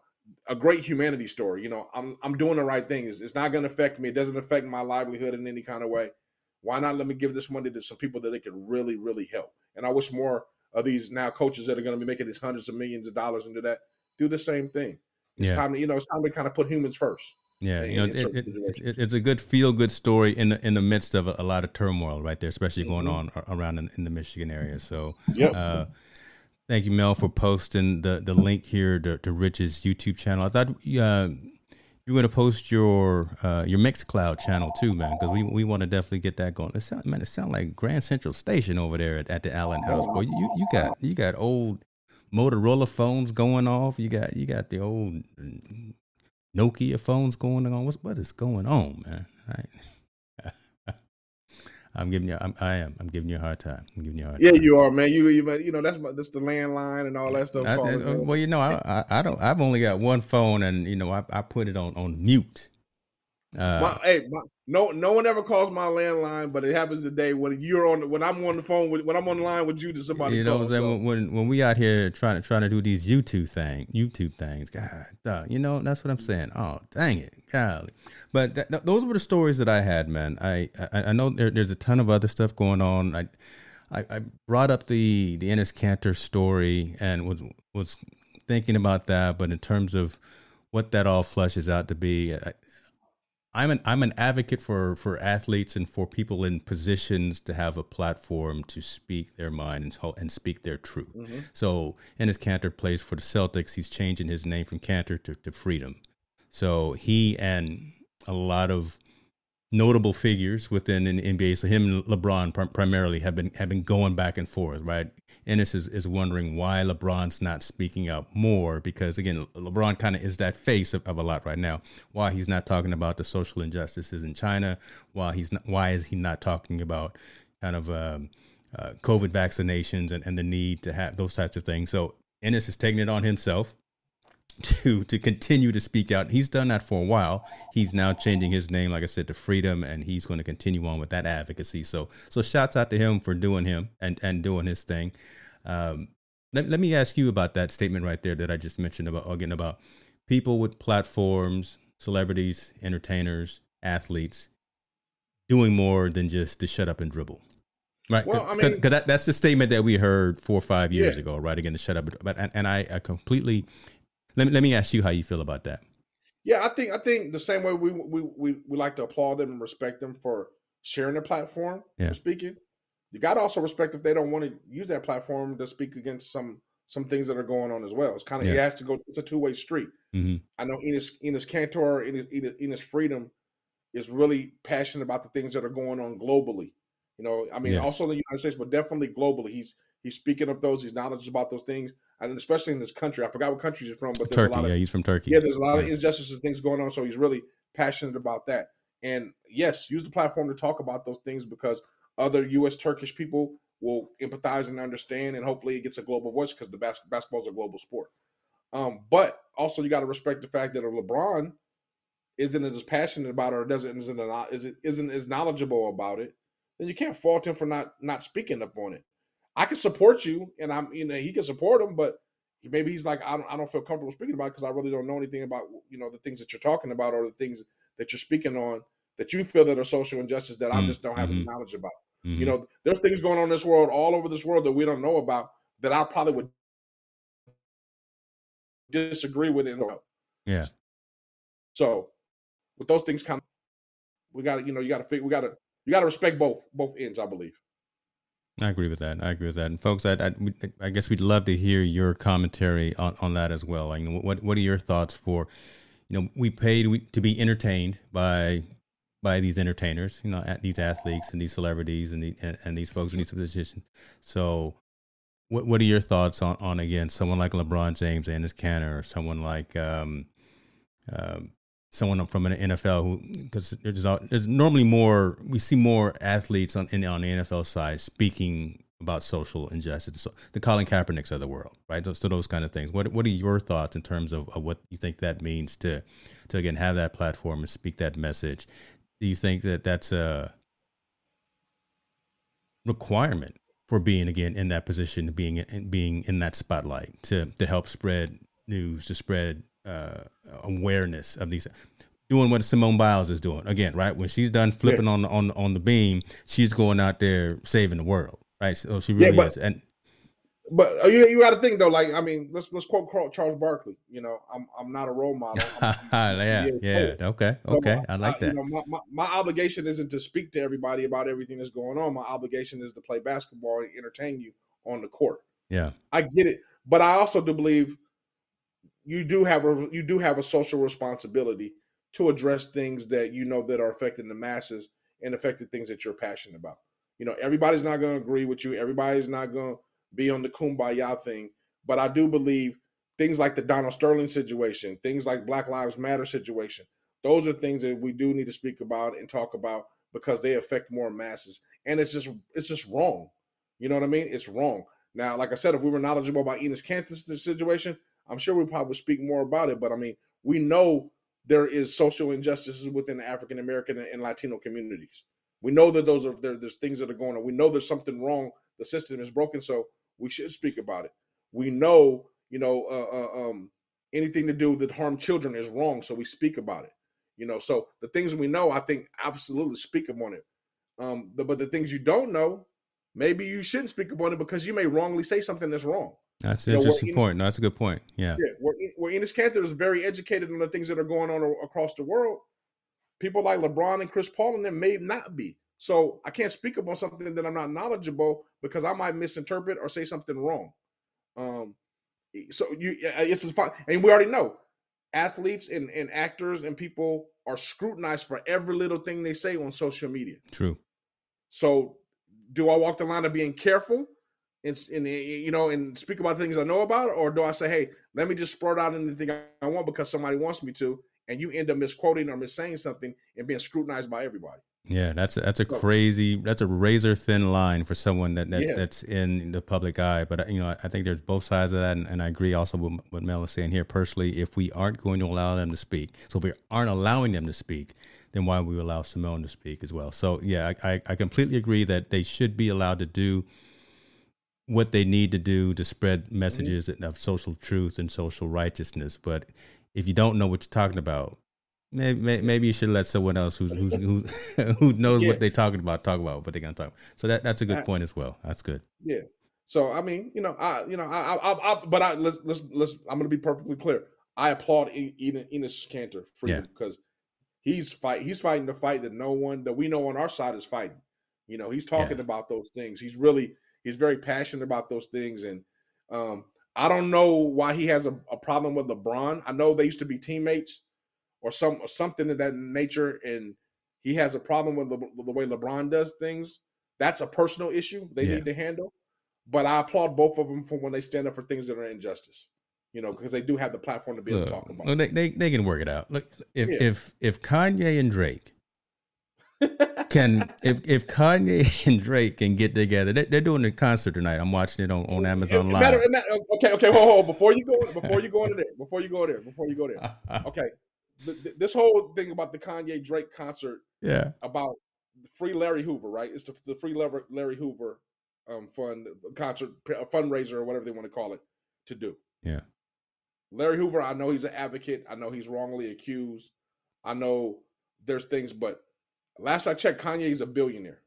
a great humanity story. You know, I'm I'm doing the right thing. It's, it's not going to affect me. It doesn't affect my livelihood in any kind of way. Why not let me give this money to some people that it can really, really help? And I wish more of these now coaches that are going to be making these hundreds of millions of dollars into that do the same thing. It's yeah. time to, you know, it's time to kind of put humans first. Yeah, you know, it, it, it, it's a good feel good story in the in the midst of a, a lot of turmoil right there, especially going mm-hmm. on around in, in, the Michigan area. So, yep. Uh, thank you, Mel, for posting the the link here to, to Rich's YouTube channel. I thought uh, you were going to post your uh, your Mixcloud channel too, man, because we we want to definitely get that going. It sound, man, it sounds like Grand Central Station over there at, at the Allen House, boy. You you got you got old Motorola phones going off. You got you got the old Nokia phones going on. What's what is going on, man? I, I'm giving you. I'm, I am. I'm giving you a hard time. I'm giving you a hard yeah, time. you are, man. You, you, you know, that's that's the landline and all that stuff. I, I, well, you know, I, I, I, don't. I've only got one phone, and you know, I, I put it on on mute. Uh, my, hey, my, no, no one ever calls my landline, but it happens today when you're on when I'm on the phone with when I'm on the line with you to somebody. You know what I'm saying? So. When when we out here trying to trying to do these YouTube thing, YouTube things, God, duh, you know that's what I'm saying. Oh, dang it, golly. But th- th- those were the stories that I had, man. I I, I know there, there's a ton of other stuff going on. I, I I brought up the the Enes Kanter story and was was thinking about that, but in terms of what that all flushes out to be, I, I'm an I'm an advocate for for athletes and for people in positions to have a platform to speak their mind and and speak their truth. Mm-hmm. So, Enes Kanter plays for the Celtics. He's changing his name from Kanter to, to Freedom. So he and a lot of notable figures within the NBA. So him and LeBron pr- primarily have been have been going back and forth, right? Enes is, is wondering why LeBron's not speaking up more because again, LeBron kind of is that face of, of a lot right now. Why he's not talking about the social injustices in China? Why he's not? Why is he not talking about kind of um, uh, COVID vaccinations and, and the need to have those types of things? So Enes is taking it on himself to to continue to speak out. He's done that for a while. He's now changing his name, like I said, to Freedom, and he's going to continue on with that advocacy. So so shouts out to him for doing him and and doing his thing. Um, let, let me ask you about that statement right there that I just mentioned about again about people with platforms, celebrities, entertainers, athletes doing more than just to shut up and dribble. Right, well, I mean, because that, that's the statement that we heard four or five years yeah. ago, right? Again, to shut up, but and, and I, I completely let me let me ask you how you feel about that. Yeah, I think I think the same way we we we, we like to applaud them and respect them for sharing their platform yeah. for speaking. You got to also respect if they don't want to use that platform to speak against some some things that are going on as well. It's kind of yeah. he has to go. It's a two way street. Mm-hmm. I know Enes Enes Kanter Enes, Enes, Enes Freedom is really passionate about the things that are going on globally. You know, I mean, yes. also in the United States, but definitely globally. He's he's speaking of those. He's knowledgeable about those things and especially in this country. I forgot what country he's from, but there's Turkey. a lot of, yeah, he's from Turkey. Yeah, there's a lot yeah. of injustices, things going on. So he's really passionate about that. And yes, use the platform to talk about those things because other U.S. Turkish people will empathize and understand, and hopefully it gets a global voice because the bas- basketball is a global sport. Um, but also you got to respect the fact that a LeBron isn't as passionate about it or doesn't isn't isn't isn't as knowledgeable about it, then you can't fault him for not not speaking up on it. I can support you, and I'm you know he can support him, but maybe he's like I don't I don't feel comfortable speaking about because I really don't know anything about you know the things that you're talking about or the things that you're speaking on that you feel that are social injustice that mm-hmm. I just don't have mm-hmm. any knowledge about. Mm-hmm. You know, there's things going on in this world all over this world that we don't know about that I probably would disagree with it. Yeah. So with those things kind of we got to you know you got to figure we got to you got to respect both both ends I believe. I agree with that. I agree with that. And folks, I, I, I guess we'd love to hear your commentary on, on that as well. Like, what what are your thoughts for, you know, we paid to be entertained by by these entertainers, you know, these athletes and these celebrities and, the, and, and these folks in these positions. So, what what are your thoughts on, on again someone like LeBron James and his Kanter, or someone like um, um, someone from an NFL who because there's, there's normally more we see more athletes on in, on the NFL side speaking about social injustice, so the Colin Kaepernicks of the world, right? So, so, those kind of things. What what are your thoughts in terms of, of what you think that means to to again have that platform and speak that message? Do you think that that's a requirement for being again in that position, being in, being in that spotlight to to help spread news, to spread uh, awareness of these doing what Simone Biles is doing again, right? When she's done flipping yeah. on the on on the beam, she's going out there saving the world, right? So she really yeah, but, is. And but uh, you you got to think though, like I mean, let's let's quote Charles Barkley. You know, I'm I'm not a role model. I'm, I'm, yeah, yeah, okay, okay, so my, I like that. You know, my, my, my obligation isn't to speak to everybody about everything that's going on. My obligation is to play basketball and entertain you on the court. Yeah, I get it, but I also do believe you do have a you do have a social responsibility to address things that you know that are affecting the masses and affecting things that you're passionate about. You know, everybody's not going to agree with you. Everybody's not going to be on the kumbaya thing, but I do believe things like the Donald Sterling situation, things like Black Lives Matter situation, those are things that we do need to speak about and talk about because they affect more masses. And it's just it's just wrong. You know what I mean? It's wrong. Now, like I said, if we were knowledgeable about Enes Kanter situation, I'm sure we probably speak more about it. But I mean, we know there is social injustices within the African American and Latino communities. We know that those are there, there's things that are going on. We know there's something wrong. The system is broken, so we should speak about it. We know, you know, uh, uh, um, anything to do that harm children is wrong, so we speak about it. You know, so the things we know, I think, absolutely speak upon it. Um, the, but the things you don't know, maybe you shouldn't speak upon it because you may wrongly say something that's wrong. That's an you interesting know, point. No, that's a good point. Yeah. Yeah. Where, where Enes Kanter is very educated on the things that are going on across the world, people like LeBron and Chris Paul and them may not be. So I can't speak about something that I'm not knowledgeable because I might misinterpret or say something wrong. Um, so you, it's fine, and we already know athletes and, and actors and people are scrutinized for every little thing they say on social media. True. So do I walk the line of being careful and, and eh, eh, you know and speak about things I know about, or do I say, hey, let me just spread out anything I want because somebody wants me to, and you end up misquoting or missaying something and being scrutinized by everybody. Yeah, that's a, that's a crazy, that's a razor thin line for someone that that's, yeah. that's in the public eye. But uh, you know, I think there's both sides of that, and, and I agree also with what Mel is saying here. Personally, if we aren't going to allow them to speak, so if we aren't allowing them to speak, then why would we allow Simone to speak as well? So yeah, I, I, I completely agree that they should be allowed to do what they need to do to spread mm-hmm. messages mm-hmm. of social truth and social righteousness. But if you don't know what you're talking about, maybe maybe you should let someone else who's, who's, who who knows yeah. what they're talking about talk about what they're gonna talk. About. So that that's a good point as well. That's good. Yeah. So I mean, you know, I you know, I I, I but I let's let's let's I'm gonna be perfectly clear. I applaud Enes Kanter for yeah. you because he's fight he's fighting the fight that no one that we know on our side is fighting. You know, he's talking yeah. about those things. He's really He's very passionate about those things, and um, I don't know why he has a, a, problem with LeBron. I know they used to be teammates or some or something of that nature, and he has a problem with, Le, with the way LeBron does things. That's a personal issue they yeah. need to handle. But I applaud both of them for when they stand up for things that are injustice. You know, because they do have the platform to be able to talk about. They, they, they can work it out. Look, if yeah. if if Kanye and Drake can if if Kanye and Drake can get together, they, are doing a concert tonight. I'm watching it on, on Amazon Live. Matter, matter, okay, okay, hold, hold, before you go, before you go into there, before you go there, before you go there. Okay, this whole thing about the Kanye Drake concert, yeah, about free Larry Hoover, right? It's the, the free Larry Hoover um, fund concert fundraiser or whatever they want to call it to do. Yeah, Larry Hoover, I know he's an advocate. I know he's wrongly accused. I know there's things, but Last I checked, Kanye's a billionaire.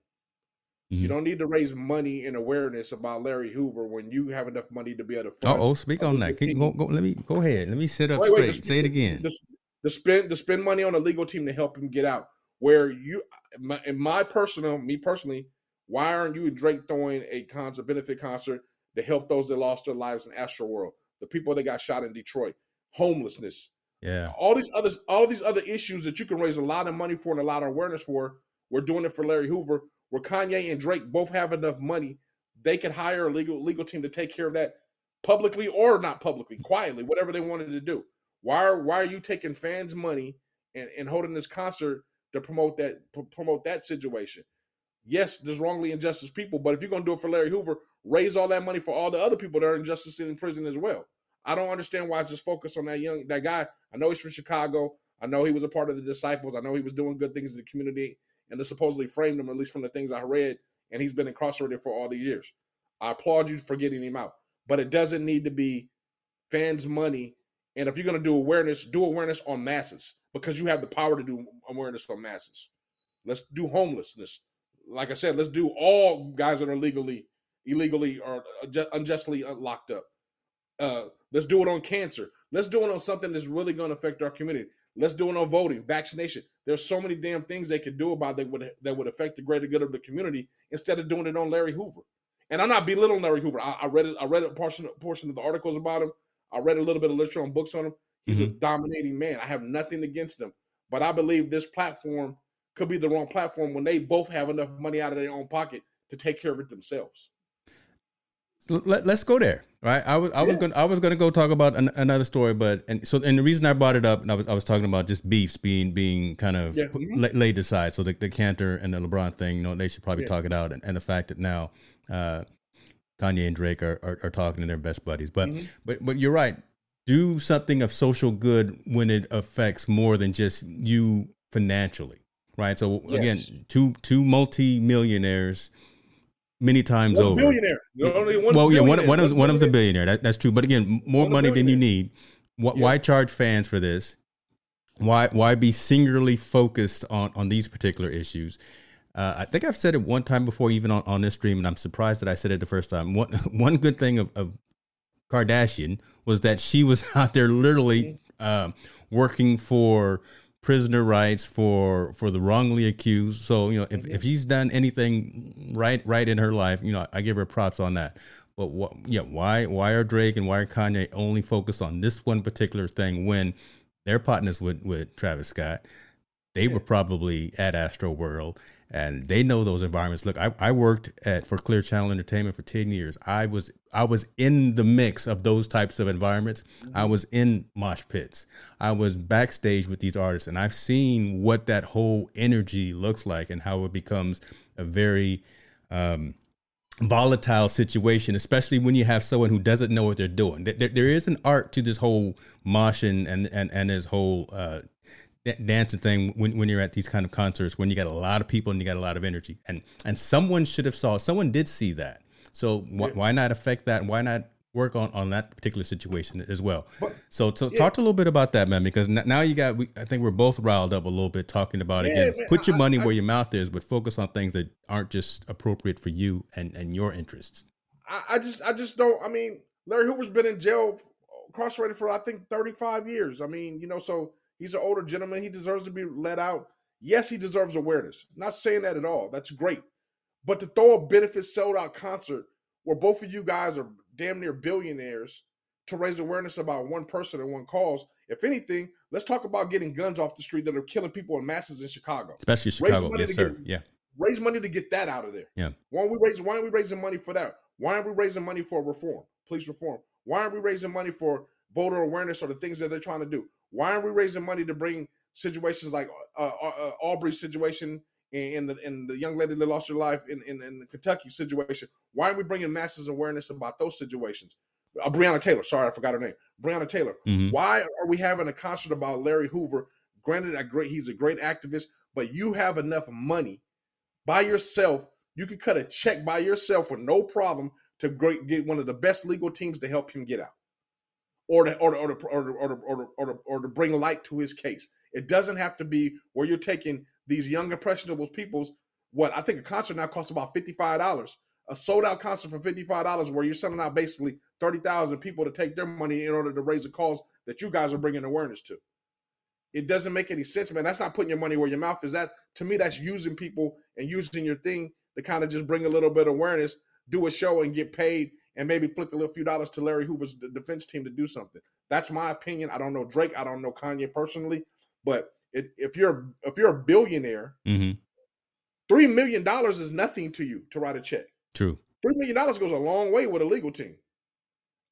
Mm-hmm. You don't need to raise money and awareness about Larry Hoover when you have enough money to be able to. Oh, speak on that. You go, go, let me go ahead. Let me sit up wait, straight. Wait, Say it again. To, spend to spend money on a legal team to help him get out. Where you, in my personal, me personally, why aren't you and Drake throwing a concert benefit concert to help those that lost their lives in Astroworld, the people that got shot in Detroit, homelessness, yeah. All these other all these other issues that you can raise a lot of money for and a lot of awareness for, we're doing it for Larry Hoover. Where Kanye and Drake both have enough money, they could hire a legal legal team to take care of that publicly or not publicly, quietly, whatever they wanted to do. Why are why are you taking fans' money and, and holding this concert to promote that promote that situation? Yes, there's wrongly injustice people, but if you're gonna do it for Larry Hoover, raise all that money for all the other people that are injustice in prison as well. I don't understand why it's just focused on that young that guy. I know he's from Chicago. I know he was a part of the disciples. I know he was doing good things in the community, and they supposedly framed him, at least from the things I read and he's been incarcerated for all the years. I applaud you for getting him out, but it doesn't need to be fans' money. And if you're going to do awareness, do awareness on masses because you have the power to do awareness on masses. Let's do homelessness. Like I said, let's do all guys that are legally, illegally, or unjustly locked up. Uh, let's do it on cancer. Let's do it on something that's really going to affect our community. Let's do it on voting, vaccination. There's so many damn things they could do about that would that would affect the greater good of the community instead of doing it on Larry Hoover. And I'm not belittling Larry Hoover. I, I read it. I read a portion portion of the articles about him. I read a little bit of literature on books on him. He's mm-hmm. a dominating man. I have nothing against him, but I believe this platform could be the wrong platform when they both have enough money out of their own pocket to take care of it themselves. Let, us go there, right? I was I yeah. was going I was to go talk about an, another story, but and so and the reason I brought it up, and I was I was talking about just beefs being being kind of yeah. mm-hmm. laid aside. So the, the Kanter and the LeBron thing, you know, they should probably yeah. talk it out, and, and the fact that now uh, Kanye and Drake are, are, are talking to their best buddies. But mm-hmm. but but you're right. Do something of social good when it affects more than just you financially, right? So yes. again, two two multi millionaires many times over. Billionaire. Only one well, yeah, one one of one of them's a billionaire. That, that's true. But again, more one money than you need. Why, yeah. why charge fans for this? Why why be singularly focused on on these particular issues? Uh, I think I've said it one time before, even on, on this stream, and I'm surprised that I said it the first time. One one good thing of, of Kardashian was that she was out there literally uh, working for prisoner rights for for the wrongly accused. So you know, if, if she's done anything right right in her life, you know, I give her props on that. But what, yeah, why why are Drake and why are Kanye only focused on this one particular thing when they're partners with with Travis Scott? They were probably at Astroworld and they know those environments. Look, I, I worked at for Clear Channel Entertainment for 10 years. I was I was in the mix of those types of environments. Mm-hmm. I was in mosh pits. I was backstage with these artists and I've seen what that whole energy looks like and how it becomes a very um, volatile situation, especially when you have someone who doesn't know what they're doing. There, there is an art to this whole moshing and and and this whole uh, dancing thing when, when you're at these kind of concerts when you got a lot of people and you got a lot of energy. And and someone should have saw someone did see that. So wh- yeah. why not affect that? Why not work on on that particular situation as well? But, so so yeah. talk a little bit about that man because now you got we, i think we're both riled up a little bit talking about it again man, put your money I, where your mouth is but focus on things that aren't just appropriate for you and and your interests. I, I just i just don't i mean larry hoover's been in jail incarcerated for i think 35 years. I mean you know so He's an older gentleman. He deserves to be let out. Yes, he deserves awareness. I'm not saying that at all. That's great. But to throw a benefit sold out concert where both of you guys are damn near billionaires to raise awareness about one person and one cause, if anything, let's talk about getting guns off the street that are killing people in masses in Chicago. Especially Chicago. Yes, sir. Get, yeah. Raise money to get that out of there. Yeah. Why aren't we raising why aren't we raising money for that? Why aren't we raising money for reform? Police reform. Why aren't we raising money for voter awareness or the things that they're trying to do? Why aren't we raising money to bring situations like uh, uh, uh Arbery's situation in the in the young lady that lost her life in, in, in the Kentucky situation? Why aren't we bringing masses awareness about those situations? Uh, Breonna Taylor, sorry, I forgot her name. Breonna Taylor. Mm-hmm. Why are we having a concert about Larry Hoover? Granted, a great he's a great activist, but you have enough money by yourself. You could cut a check by yourself with no problem to great, get one of the best legal teams to help him get out or to or to, or to, or to, or to, or to, or to, or to bring light to his case. It doesn't have to be where you're taking these young impressionable people's what I think a concert now costs about fifty five dollars. A sold out concert for fifty five dollars, where you're selling out basically thirty thousand people to take their money in order to raise a cause that you guys are bringing awareness to. It doesn't make any sense, man. That's not putting your money where your mouth is. That to me, that's using people and using your thing to kind of just bring a little bit of awareness, do a show, and get paid and maybe flick a little few dollars to Larry Hoover's defense team to do something. That's my opinion. I don't know Drake. I don't know Kanye personally, but it, if you're if you're a billionaire, mm-hmm. three million dollars is nothing to you to write a check. True. Three million dollars goes a long way with a legal team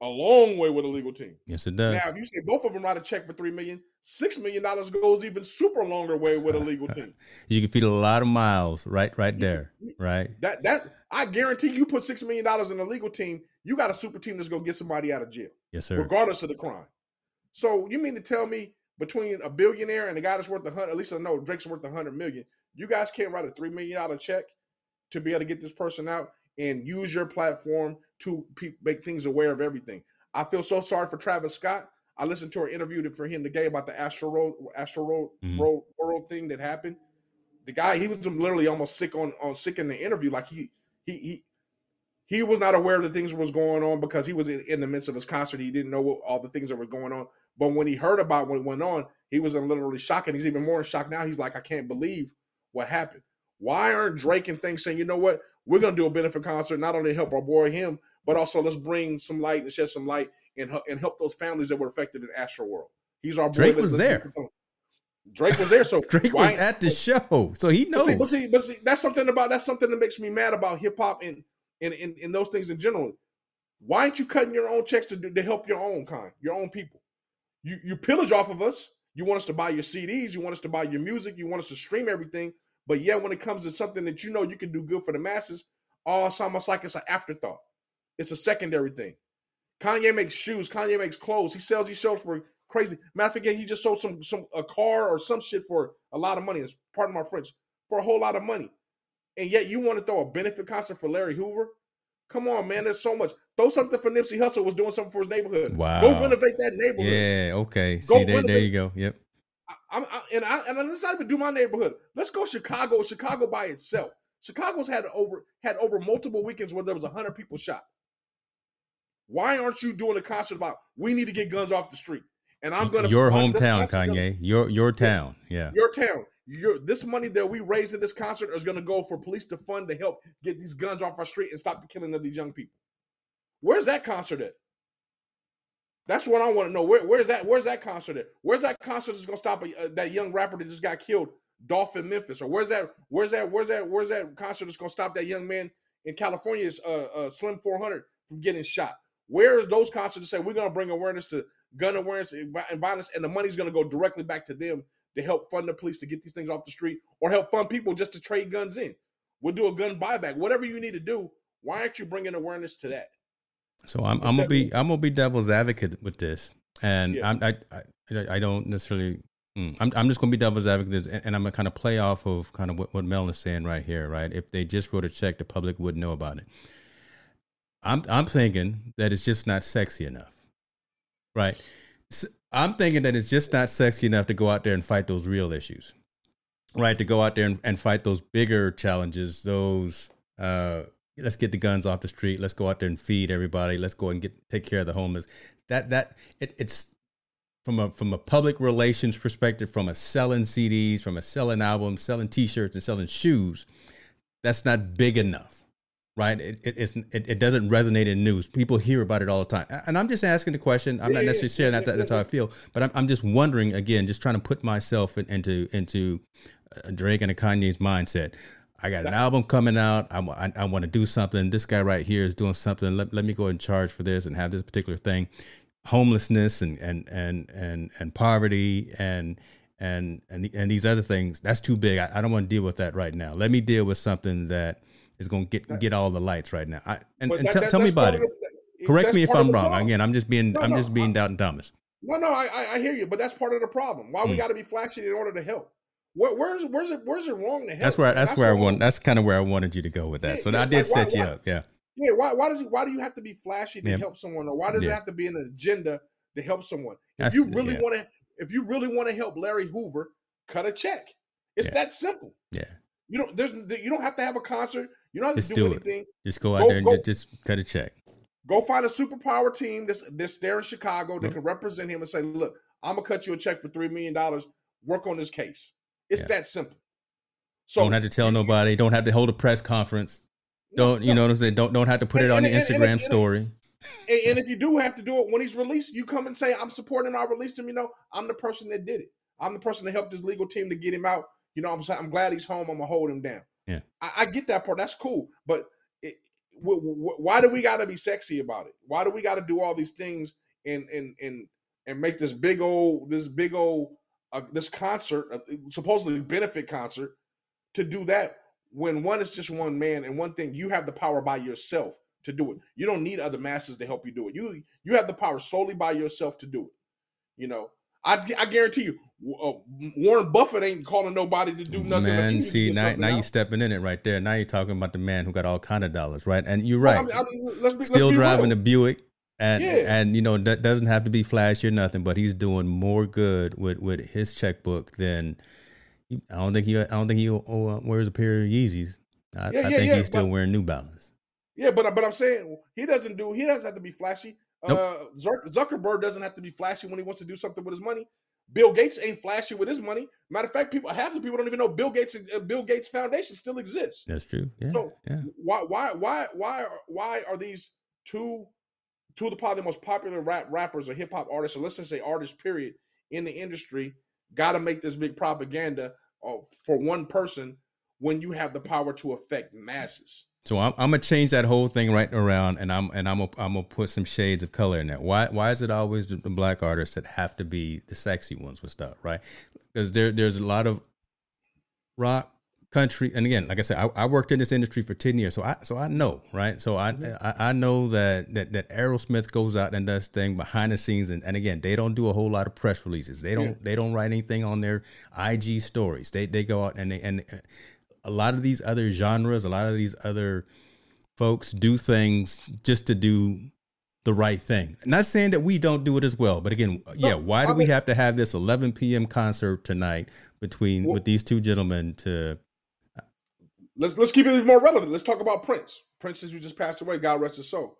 a long way with a legal team. Yes, it does. Now, if you say both of them write a check for three million, six million dollars goes even super longer way with a legal team. you can feed a lot of miles right right there. Right. That that I guarantee you put six million dollars in a legal team, you got a super team that's gonna get somebody out of jail. Yes, sir. Regardless of the crime. So you mean to tell me between a billionaire and a guy that's worth a hundred, at least I know Drake's worth a hundred million, you guys can't write a three million dollar check to be able to get this person out and use your platform to pe- make things aware of everything. I feel so sorry for Travis Scott. I listened to an interview for him today about the Astro Road, Astro Road, mm-hmm. Road World thing that happened. The guy, he was literally almost sick on on sick in the interview. Like he he he he was not aware of the things that was going on because he was in, in, the midst of his concert. He didn't know what, all the things that were going on. But when he heard about what went on, he was in literally shock, and he's even more in shock now. He's like, I can't believe what happened. Why aren't Drake and things saying, you know what, we're gonna do a benefit concert, not only help our boy him, but also let's bring some light and shed some light and and help those families that were affected in Astro World. He's our boy. Drake was there. Drake was there, so Drake was at the show, so he knows. But see, but see, but see, that's something about that's something that makes me mad about hip hop and and, and and those things in general. Why aren't you cutting your own checks to do, to help your own kind, your own people? You you pillage off of us. You want us to buy your CDs. You want us to buy your music. You want us to stream everything. But yet, when it comes to something that you know you can do good for the masses, oh, it's almost like it's an afterthought. It's a secondary thing. Kanye makes shoes. Kanye makes clothes. He sells these shows for crazy. Matter of fact, he just sold some some a car or some shit for a lot of money. It's part of my French for a whole lot of money. And yet you want to throw a benefit concert for Larry Hoover? Come on, man. There's so much. Throw something for Nipsey Hussle was doing something for his neighborhood. Wow. Go renovate that neighborhood. Yeah. Okay. Go See, there, there you go. Yep. I, I, and I and let's not even do my neighborhood. Let's go Chicago. Chicago by itself. Chicago's had over had over multiple weekends where there was hundred people shot. Why aren't you doing a concert about we need to get guns off the street? And I'm gonna your hometown, Kanye. Your your town, yeah. Your town. Your this money that we raise in this concert is gonna go for police to fund to help get these guns off our street and stop the killing of these young people. Where's that concert at? That's what I want to know. Where, where's that? Where's that concert at? Where's that concert that's gonna stop a, uh, that young rapper that just got killed, Dolph in Memphis? Or where's that? Where's that? Where's that? Where's that concert that's gonna stop that young man in California's uh, uh, Slim 400 from getting shot? Where is those concerts to say we're gonna bring awareness to gun awareness and violence, and the money's gonna go directly back to them to help fund the police to get these things off the street, or help fund people just to trade guns in? We'll do a gun buyback. Whatever you need to do. Why aren't you bringing awareness to that? So I'm, I'm gonna be I'm gonna be devil's advocate with this, and yeah. I, I I don't necessarily. Mm, I'm I'm just gonna be devil's advocate, and, and I'm gonna kind of play off of kind of what, what Mel is saying right here, right? If they just wrote a check, the public wouldn't know about it. I'm I'm thinking that it's just not sexy enough, right? So I'm thinking that it's just not sexy enough to go out there and fight those real issues, right? To go out there and, and fight those bigger challenges, those uh, let's get the guns off the street. Let's go out there and feed everybody. Let's go and get take care of the homeless. That that it, it's from a from a public relations perspective from a selling cds from a selling albums selling t-shirts and selling shoes that's not big enough right? It, it, it's, it, it doesn't resonate in news. People hear about it all the time. And i'm just asking the question. I'm not necessarily sharing that that's how i feel but i'm, I'm just wondering again just trying to put myself in, into into uh, drake and a kanye's mindset I got an album coming out. I, I, I want to do something. This guy right here is doing something. Let, let me go and charge for this and have this particular thing. Homelessness and and and and and poverty and and and and these other things. That's too big. I, I don't want to deal with that right now. Let me deal with something that is going to get get all the lights right now. I, and, that, t- tell me about it. The, Correct me if I'm wrong. Problem. Again, I'm just being no, I'm no, just being Doubting Thomas. No, no, I I hear you, but that's part of the problem. Why mm. we got to be flashy in order to help? Where, where's where's it where's it wrong to help? That's where that's, that's where I want. That's kind of where I wanted you to go with that. Yeah, so yeah, I did like, set why, you why, up. Yeah. Yeah. Why why does why do you have to be flashy to yeah. help someone, or why does it have to be an agenda to help someone? If that's, you really want to, if you really want to help Larry Hoover, cut a check. It's that simple. Yeah. You don't there's you don't have to have a concert. You don't have just to do, do anything. It. Just go out go, there and go, just cut a check. Go find a superpower team that's that's there in Chicago that can represent him and say, look, I'm gonna cut you a check for three million dollars. Work on this case. It's that simple. So don't have to tell nobody. Don't have to hold a press conference. Don't you know what I'm saying? Don't don't have to put and, it on and, the Instagram and, story. And, if you do have to do it when he's released, you come and say, "I'm supporting. I released him." You know, I'm the person that did it. I'm the person that helped his legal team to get him out. You know, I'm saying I'm glad he's home. I'm gonna hold him down. Yeah, I, I get that part. That's cool. But it, w- w- why do we got to be sexy about it? Why do we got to do all these things and and and and make this big old this big old uh, this concert, uh, supposedly benefit concert, to do that when one is just one man and one thing you have the power by yourself to do it. You don't need other masses to help you do it. You you have the power solely by yourself to do it. You know, I I guarantee you, uh, Warren Buffett ain't calling nobody to do nothing. Man, see now, now you stepping in it right there. Now you're talking about the man who got all kind of dollars, right? And you're right. I mean, I mean, let's be, Still let's driving real. a Buick, and yeah. and you know that doesn't have to be flashy or nothing, but he's doing more good with with his checkbook than I don't think he I don't think he uh, wears a pair of Yeezys. I, yeah, I think yeah, he's still but, wearing New Balance. Yeah, but but I'm saying he doesn't do he doesn't have to be flashy. Nope. Uh, Zuckerberg doesn't have to be flashy when he wants to do something with his money. Bill Gates ain't flashy with his money. Matter of fact, people half the people don't even know Bill Gates uh, Bill Gates Foundation still exists. That's true. Yeah, so yeah. why why why why why are these two two of the probably most popular rap rappers or hip hop artists, or let's just say artists, period, in the industry, got to make this big propaganda uh, for one person when you have the power to affect masses? So I'm, I'm, gonna change that whole thing right around, and I'm and I'm gonna, I'm gonna put some shades of color in that. Why why is it always the, the black artists that have to be the sexy ones with stuff, right? Because there there's a lot of rock country, and again, like I said, I, I, worked in this industry for ten years, so I so I know, right? So I mm-hmm. I, I, know that, that that Aerosmith goes out and does thing behind the scenes, and, and again, they don't do a whole lot of press releases. They don't yeah. they don't write anything on their IG stories. They they go out and they and a lot of these other genres, a lot of these other folks do things just to do the right thing. Not saying that we don't do it as well, but again, yeah, why do I we have to have this 11 p.m. concert tonight between well, with these two gentlemen to Let's let's keep it even more relevant. Let's talk about Prince. Prince who just passed away, God rest his soul.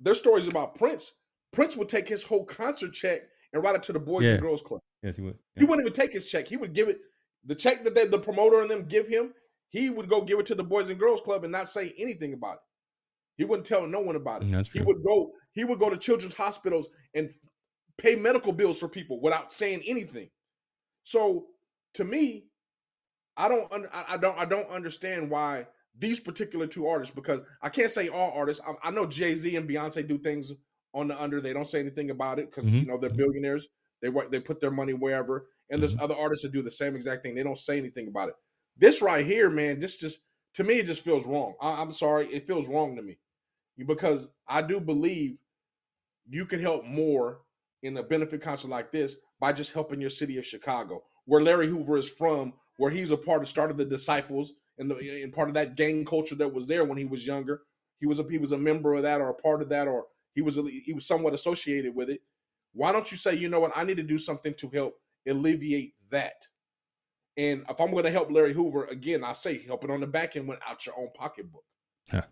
Their stories about Prince. Prince would take his whole concert check and write it to the Boys yeah. and Girls Club. Yes, he would. Yeah. He wouldn't even take his check. He would give it the check that they, the promoter and them give him, he would go give it to the Boys and Girls Club and not say anything about it. He wouldn't tell no one about it. Mm, that's he would go. He would go to children's hospitals and pay medical bills for people without saying anything. So to me, I don't. I don't. I don't understand why these particular two artists because I can't say all artists. I, I know Jay Z and Beyonce do things on the under. They don't say anything about it because mm-hmm. you know they're mm-hmm. billionaires. They work. They put their money wherever. And there's mm-hmm. other artists that do the same exact thing. They don't say anything about it. This right here, man, this just to me it just feels wrong. I, I'm sorry, it feels wrong to me because I do believe you can help more in a benefit concert like this by just helping your city of Chicago, where Larry Hoover is from, where he's a part of started the disciples and, the, and part of that gang culture that was there when he was younger. He was a he was a member of that or a part of that or he was he was somewhat associated with it. Why don't you say, you know what, I need to do something to help alleviate that? And if I'm going to help Larry Hoover again, I say help it on the back end without your own pocketbook. Yeah.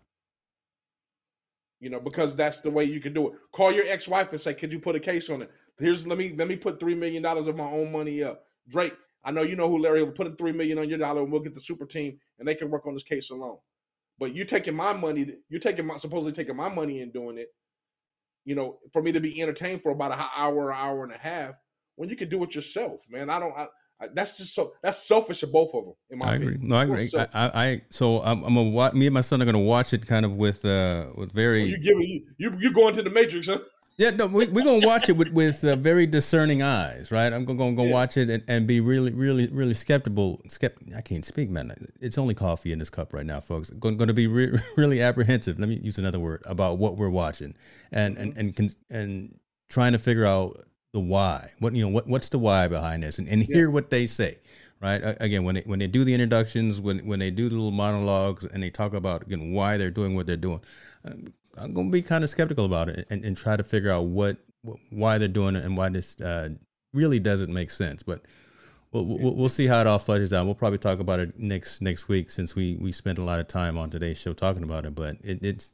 You know, because that's the way you can do it. Call your ex-wife and say, "Could you put a case on it? Here's let me let me put three million dollars of my own money up." Drake, I know you know who Larry will put a three million on your dollar, and we'll get the super team, and they can work on this case alone. But you're taking my money, you're taking my supposedly taking my money and doing it. You know, for me to be entertained for about an hour, or hour and a half, when you can do it yourself, man. I don't. I, I, that's just so that's selfish of both of them. In my I agree. Opinion. No, I agree. I, I, so I'm, I'm gonna watch. Me and my son are gonna watch it kind of with uh with very. you giving you you you going to the Matrix, huh? Yeah, no, we, we're gonna watch it with with uh, very discerning eyes, right? I'm gonna gonna go yeah. watch it and, and be really, really, really skeptical. Skept- I can't speak, man. It's only coffee in this cup right now, folks. Going, to be re- really apprehensive. Let me use another word about what we're watching, and and and and, and trying to figure out the why. What you know, what what's the why behind this, and, and hear yeah. what they say. Right again, when they when they do the introductions, when when they do the little monologues, and they talk about again why they're doing what they're doing, um, I'm gonna be kind of skeptical about it and, and try to figure out what, why they're doing it and why this uh, really doesn't make sense. But we'll, we'll, we'll see how it all flushes out. We'll probably talk about it next next week since we we spent a lot of time on today's show talking about it. But it, it's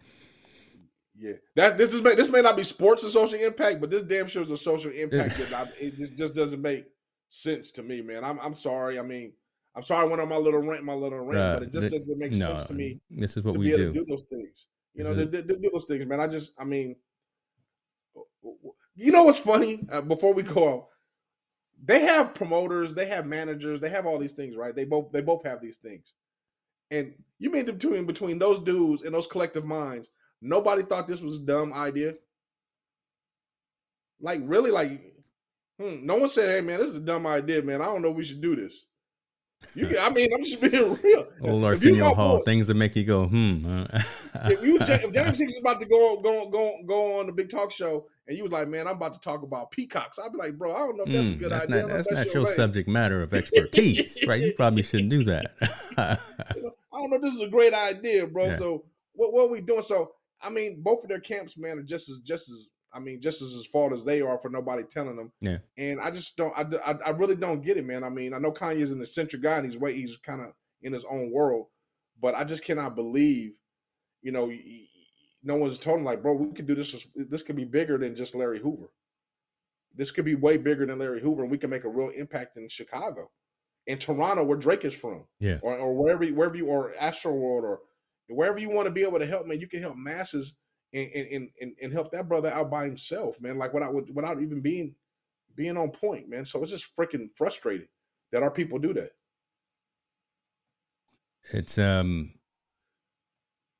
yeah, that this is this may not be sports and social impact, but this damn shows a social impact that I, it just doesn't make sense to me, man. I'm I'm sorry. I mean, I'm sorry I went on my little rant, my little rant, uh, but it just doesn't make no, sense to me. This is what we do. do those things. You know, they, do those things, man. I just, I mean, you know what's funny? Uh, before we go out, they have promoters, they have managers, they have all these things, right? They both, they both have these things. And you made the between between those dudes and those collective minds Nobody thought this was a dumb idea. Like really, like hmm, no one said, "Hey man, this is a dumb idea, man. I don't know if we should do this." You, I mean, I'm just being real. Old Arsenio Hall, boy, things that make you go, hmm. if you if James is about to go go go go on the big talk show, and you was like, man, I'm about to talk about peacocks, I'd be like, bro, I don't know if that's mm, a good that's idea. Not, that's, that's not your, your subject matter of expertise, right? You probably shouldn't do that. I don't know. This is a great idea, bro. Yeah. So what what are we doing? So I mean, both of their camps, man, are just as just as I mean, just as as fault as they are for nobody telling them. Yeah. And I just don't. I, I, I really don't get it, man. I mean, I know Kanye's an eccentric guy, and he's way he's kind of in his own world, but I just cannot believe, you know, no one's told him like, bro, we could do this. This could be bigger than just Larry Hoover. This could be way bigger than Larry Hoover, and we can make a real impact in Chicago, in Toronto, where Drake is from, yeah, or, or wherever wherever you or Astroworld or wherever you want to be able to help, man. You can help masses and and, and, and help that brother out by himself, man. Like without without even being being on point, man. So it's just freaking frustrating that our people do that. It's um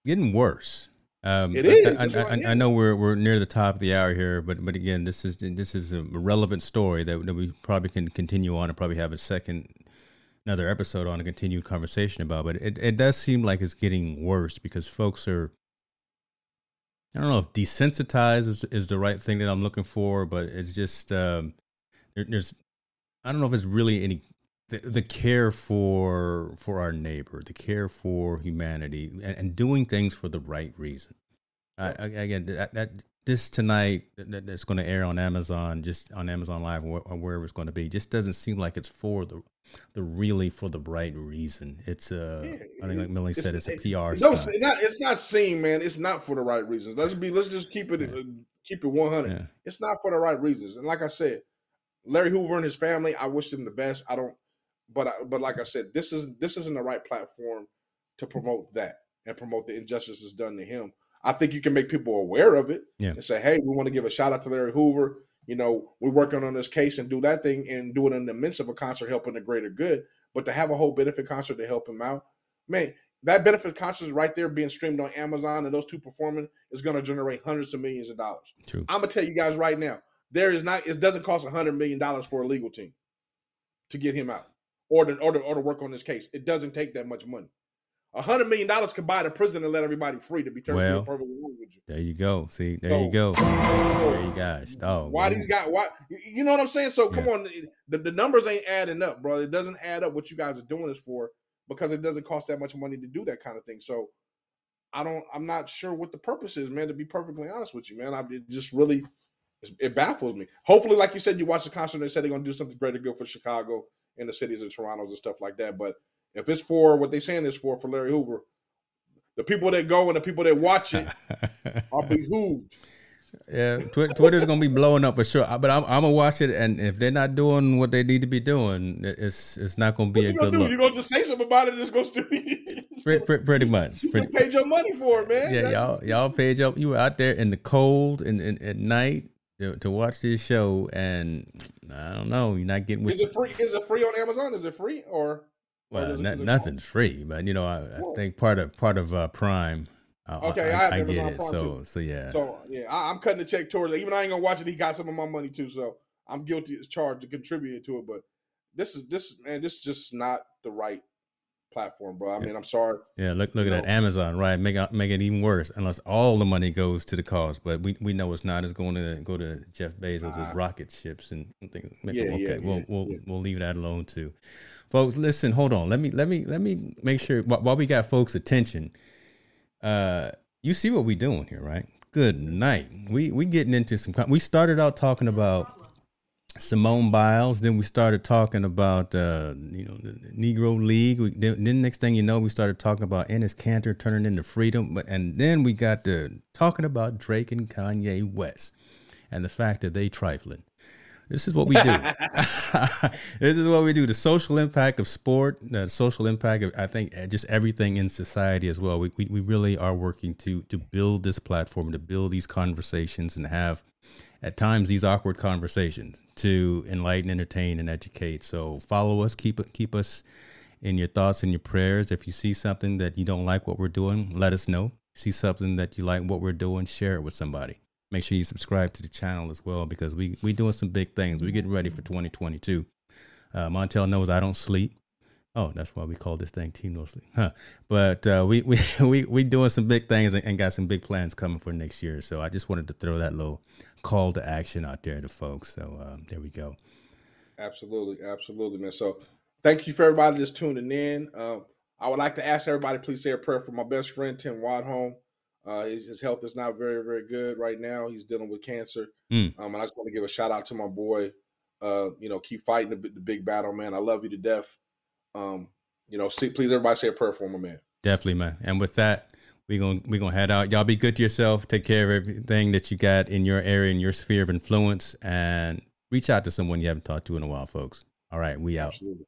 getting worse. Um, it is. I, I, I, I, know we're we're near the top of the hour here, but but again, this is this is a relevant story that, that we probably can continue on and probably have a second another episode on a continued conversation about. But it, it does seem like it's getting worse because folks are I don't know if desensitized is, is the right thing that I'm looking for, but it's just um, there, there's I don't know if it's really any the, the, care for for our neighbor, the care for humanity, and, and doing things for the right reason. I, again, that, that this tonight that's going to air on Amazon, just on Amazon Live or wherever it's going to be, just doesn't seem like it's for the the really for the right reason. It's uh, yeah, I think like Millie said, it's, a PR. No, it's not. It's not seen, man. It's not for the right reasons. Let's be. Let's just keep it. Yeah. Uh, keep it one hundred. Yeah. It's not for the right reasons. And like I said, Larry Hoover and his family, I wish them the best. I don't. But I, but like I said, this is this isn't the right platform to promote that and promote the injustices done to him. I think you can make people aware of it yeah. and say, "Hey, we want to give a shout out to Larry Hoover you know, we're working on this case and do that thing and do it in the midst of a concert helping the greater good. But to have a whole benefit concert to help him out, man, that benefit concert is right there being streamed on Amazon and those two performing is going to generate hundreds of millions of dollars. True. I'm gonna tell you guys right now, there is not it doesn't cost a hundred million dollars for a legal team to get him out or to, or to or to work on this case. It doesn't take that much money. A hundred million dollars could buy the prison and let everybody free to be turned well, perfectly with you. There you go. See, there so, you go. There you guys. Oh, why man. these guys? Why you know what I'm saying? So come yeah. on, the, the numbers ain't adding up, bro. It doesn't add up what you guys are doing this for because it doesn't cost that much money to do that kind of thing. So I don't. I'm not sure what the purpose is, man. To be perfectly honest with you, man, I it just really it baffles me. Hopefully, like you said, you watch the concert and they said they're going to do something greater good for Chicago and the cities of Toronto's and stuff like that. But if it's for what they saying is for for Larry Hoover, the people that go and the people that watch it are behooved. Yeah, Tw- Twitter's gonna be blowing up for sure. But I'm, I'm, gonna watch it, and if they're not doing what they need to be doing, it's it's not gonna be what a good look. You're gonna just say something about it, and it's gonna still be pretty, pretty, pretty much. You pretty, paid your money for it, man. Yeah, That's... y'all y'all paid your you were out there in the cold and, and at night to, to watch this show, and I don't know, you're not getting. Is it free? Is it free on Amazon? Is it free or? Well, not, nothing's free, but you know, I, I, think part of part of uh, Prime. Uh, okay, I, I, I get it. So, too. so yeah. So yeah, I, am cutting the check towards it. Even I ain't gonna watch it. He got some of my money too, so I'm guilty as charged to contribute to it. But this is this man, this is just not the right platform, bro. I mean, I'm sorry. Yeah, look look at know. that Amazon, right? Make it make it even worse unless all the money goes to the cause. But we, we know it's not. It's going to go to Jeff Bezos' uh, rocket ships and things. Yeah, okay, yeah, we'll yeah, we'll yeah. we'll leave that alone too folks listen hold on let me let me let me make sure while we got folks attention uh you see what we doing here right good night we we getting into some we started out talking about Simone Biles. Then we started talking about uh, you know the Negro League. We, then, then next thing you know, we started talking about Enes Kanter turning into freedom. But and then we got to talking about Drake and Kanye West and the fact that they trifling. This is what we do. this is what we do. The social impact of sport, the social impact of I think just everything in society as well. We, we, we really are working to to build this platform, to build these conversations, and have at times these awkward conversations to enlighten, entertain, and educate. So follow us, keep keep us in your thoughts and your prayers. If you see something that you don't like what we're doing, let us know. See something that you like what we're doing, share it with somebody make sure you subscribe to the channel as well because we we doing some big things. We're getting ready for 2022. Uh, Montell knows I don't sleep. Oh, that's why we call this thing Team No Sleep, huh? But uh, we we we we doing some big things and, and, got some big plans coming for next year. So I just wanted to throw that little call to action out there to folks. So um, there we go. Absolutely, absolutely, man. So thank you for everybody that's tuning in. Um, I would like to ask everybody, please say a prayer for my best friend Tim Wadhome. Uh, his, his health is not very, very good right now. He's dealing with cancer. Mm. Um, and I just want to give a shout out to my boy. Uh, you know, keep fighting the, the big battle, man. I love you to death. Um, you know, see, please everybody say a prayer for my man. Definitely, man. And with that, we're gonna we're gonna head out. Y'all be good to yourself. Take care of everything that you got in your area, in your sphere of influence, and reach out to someone you haven't talked to in a while, folks. All right, we out. Absolutely.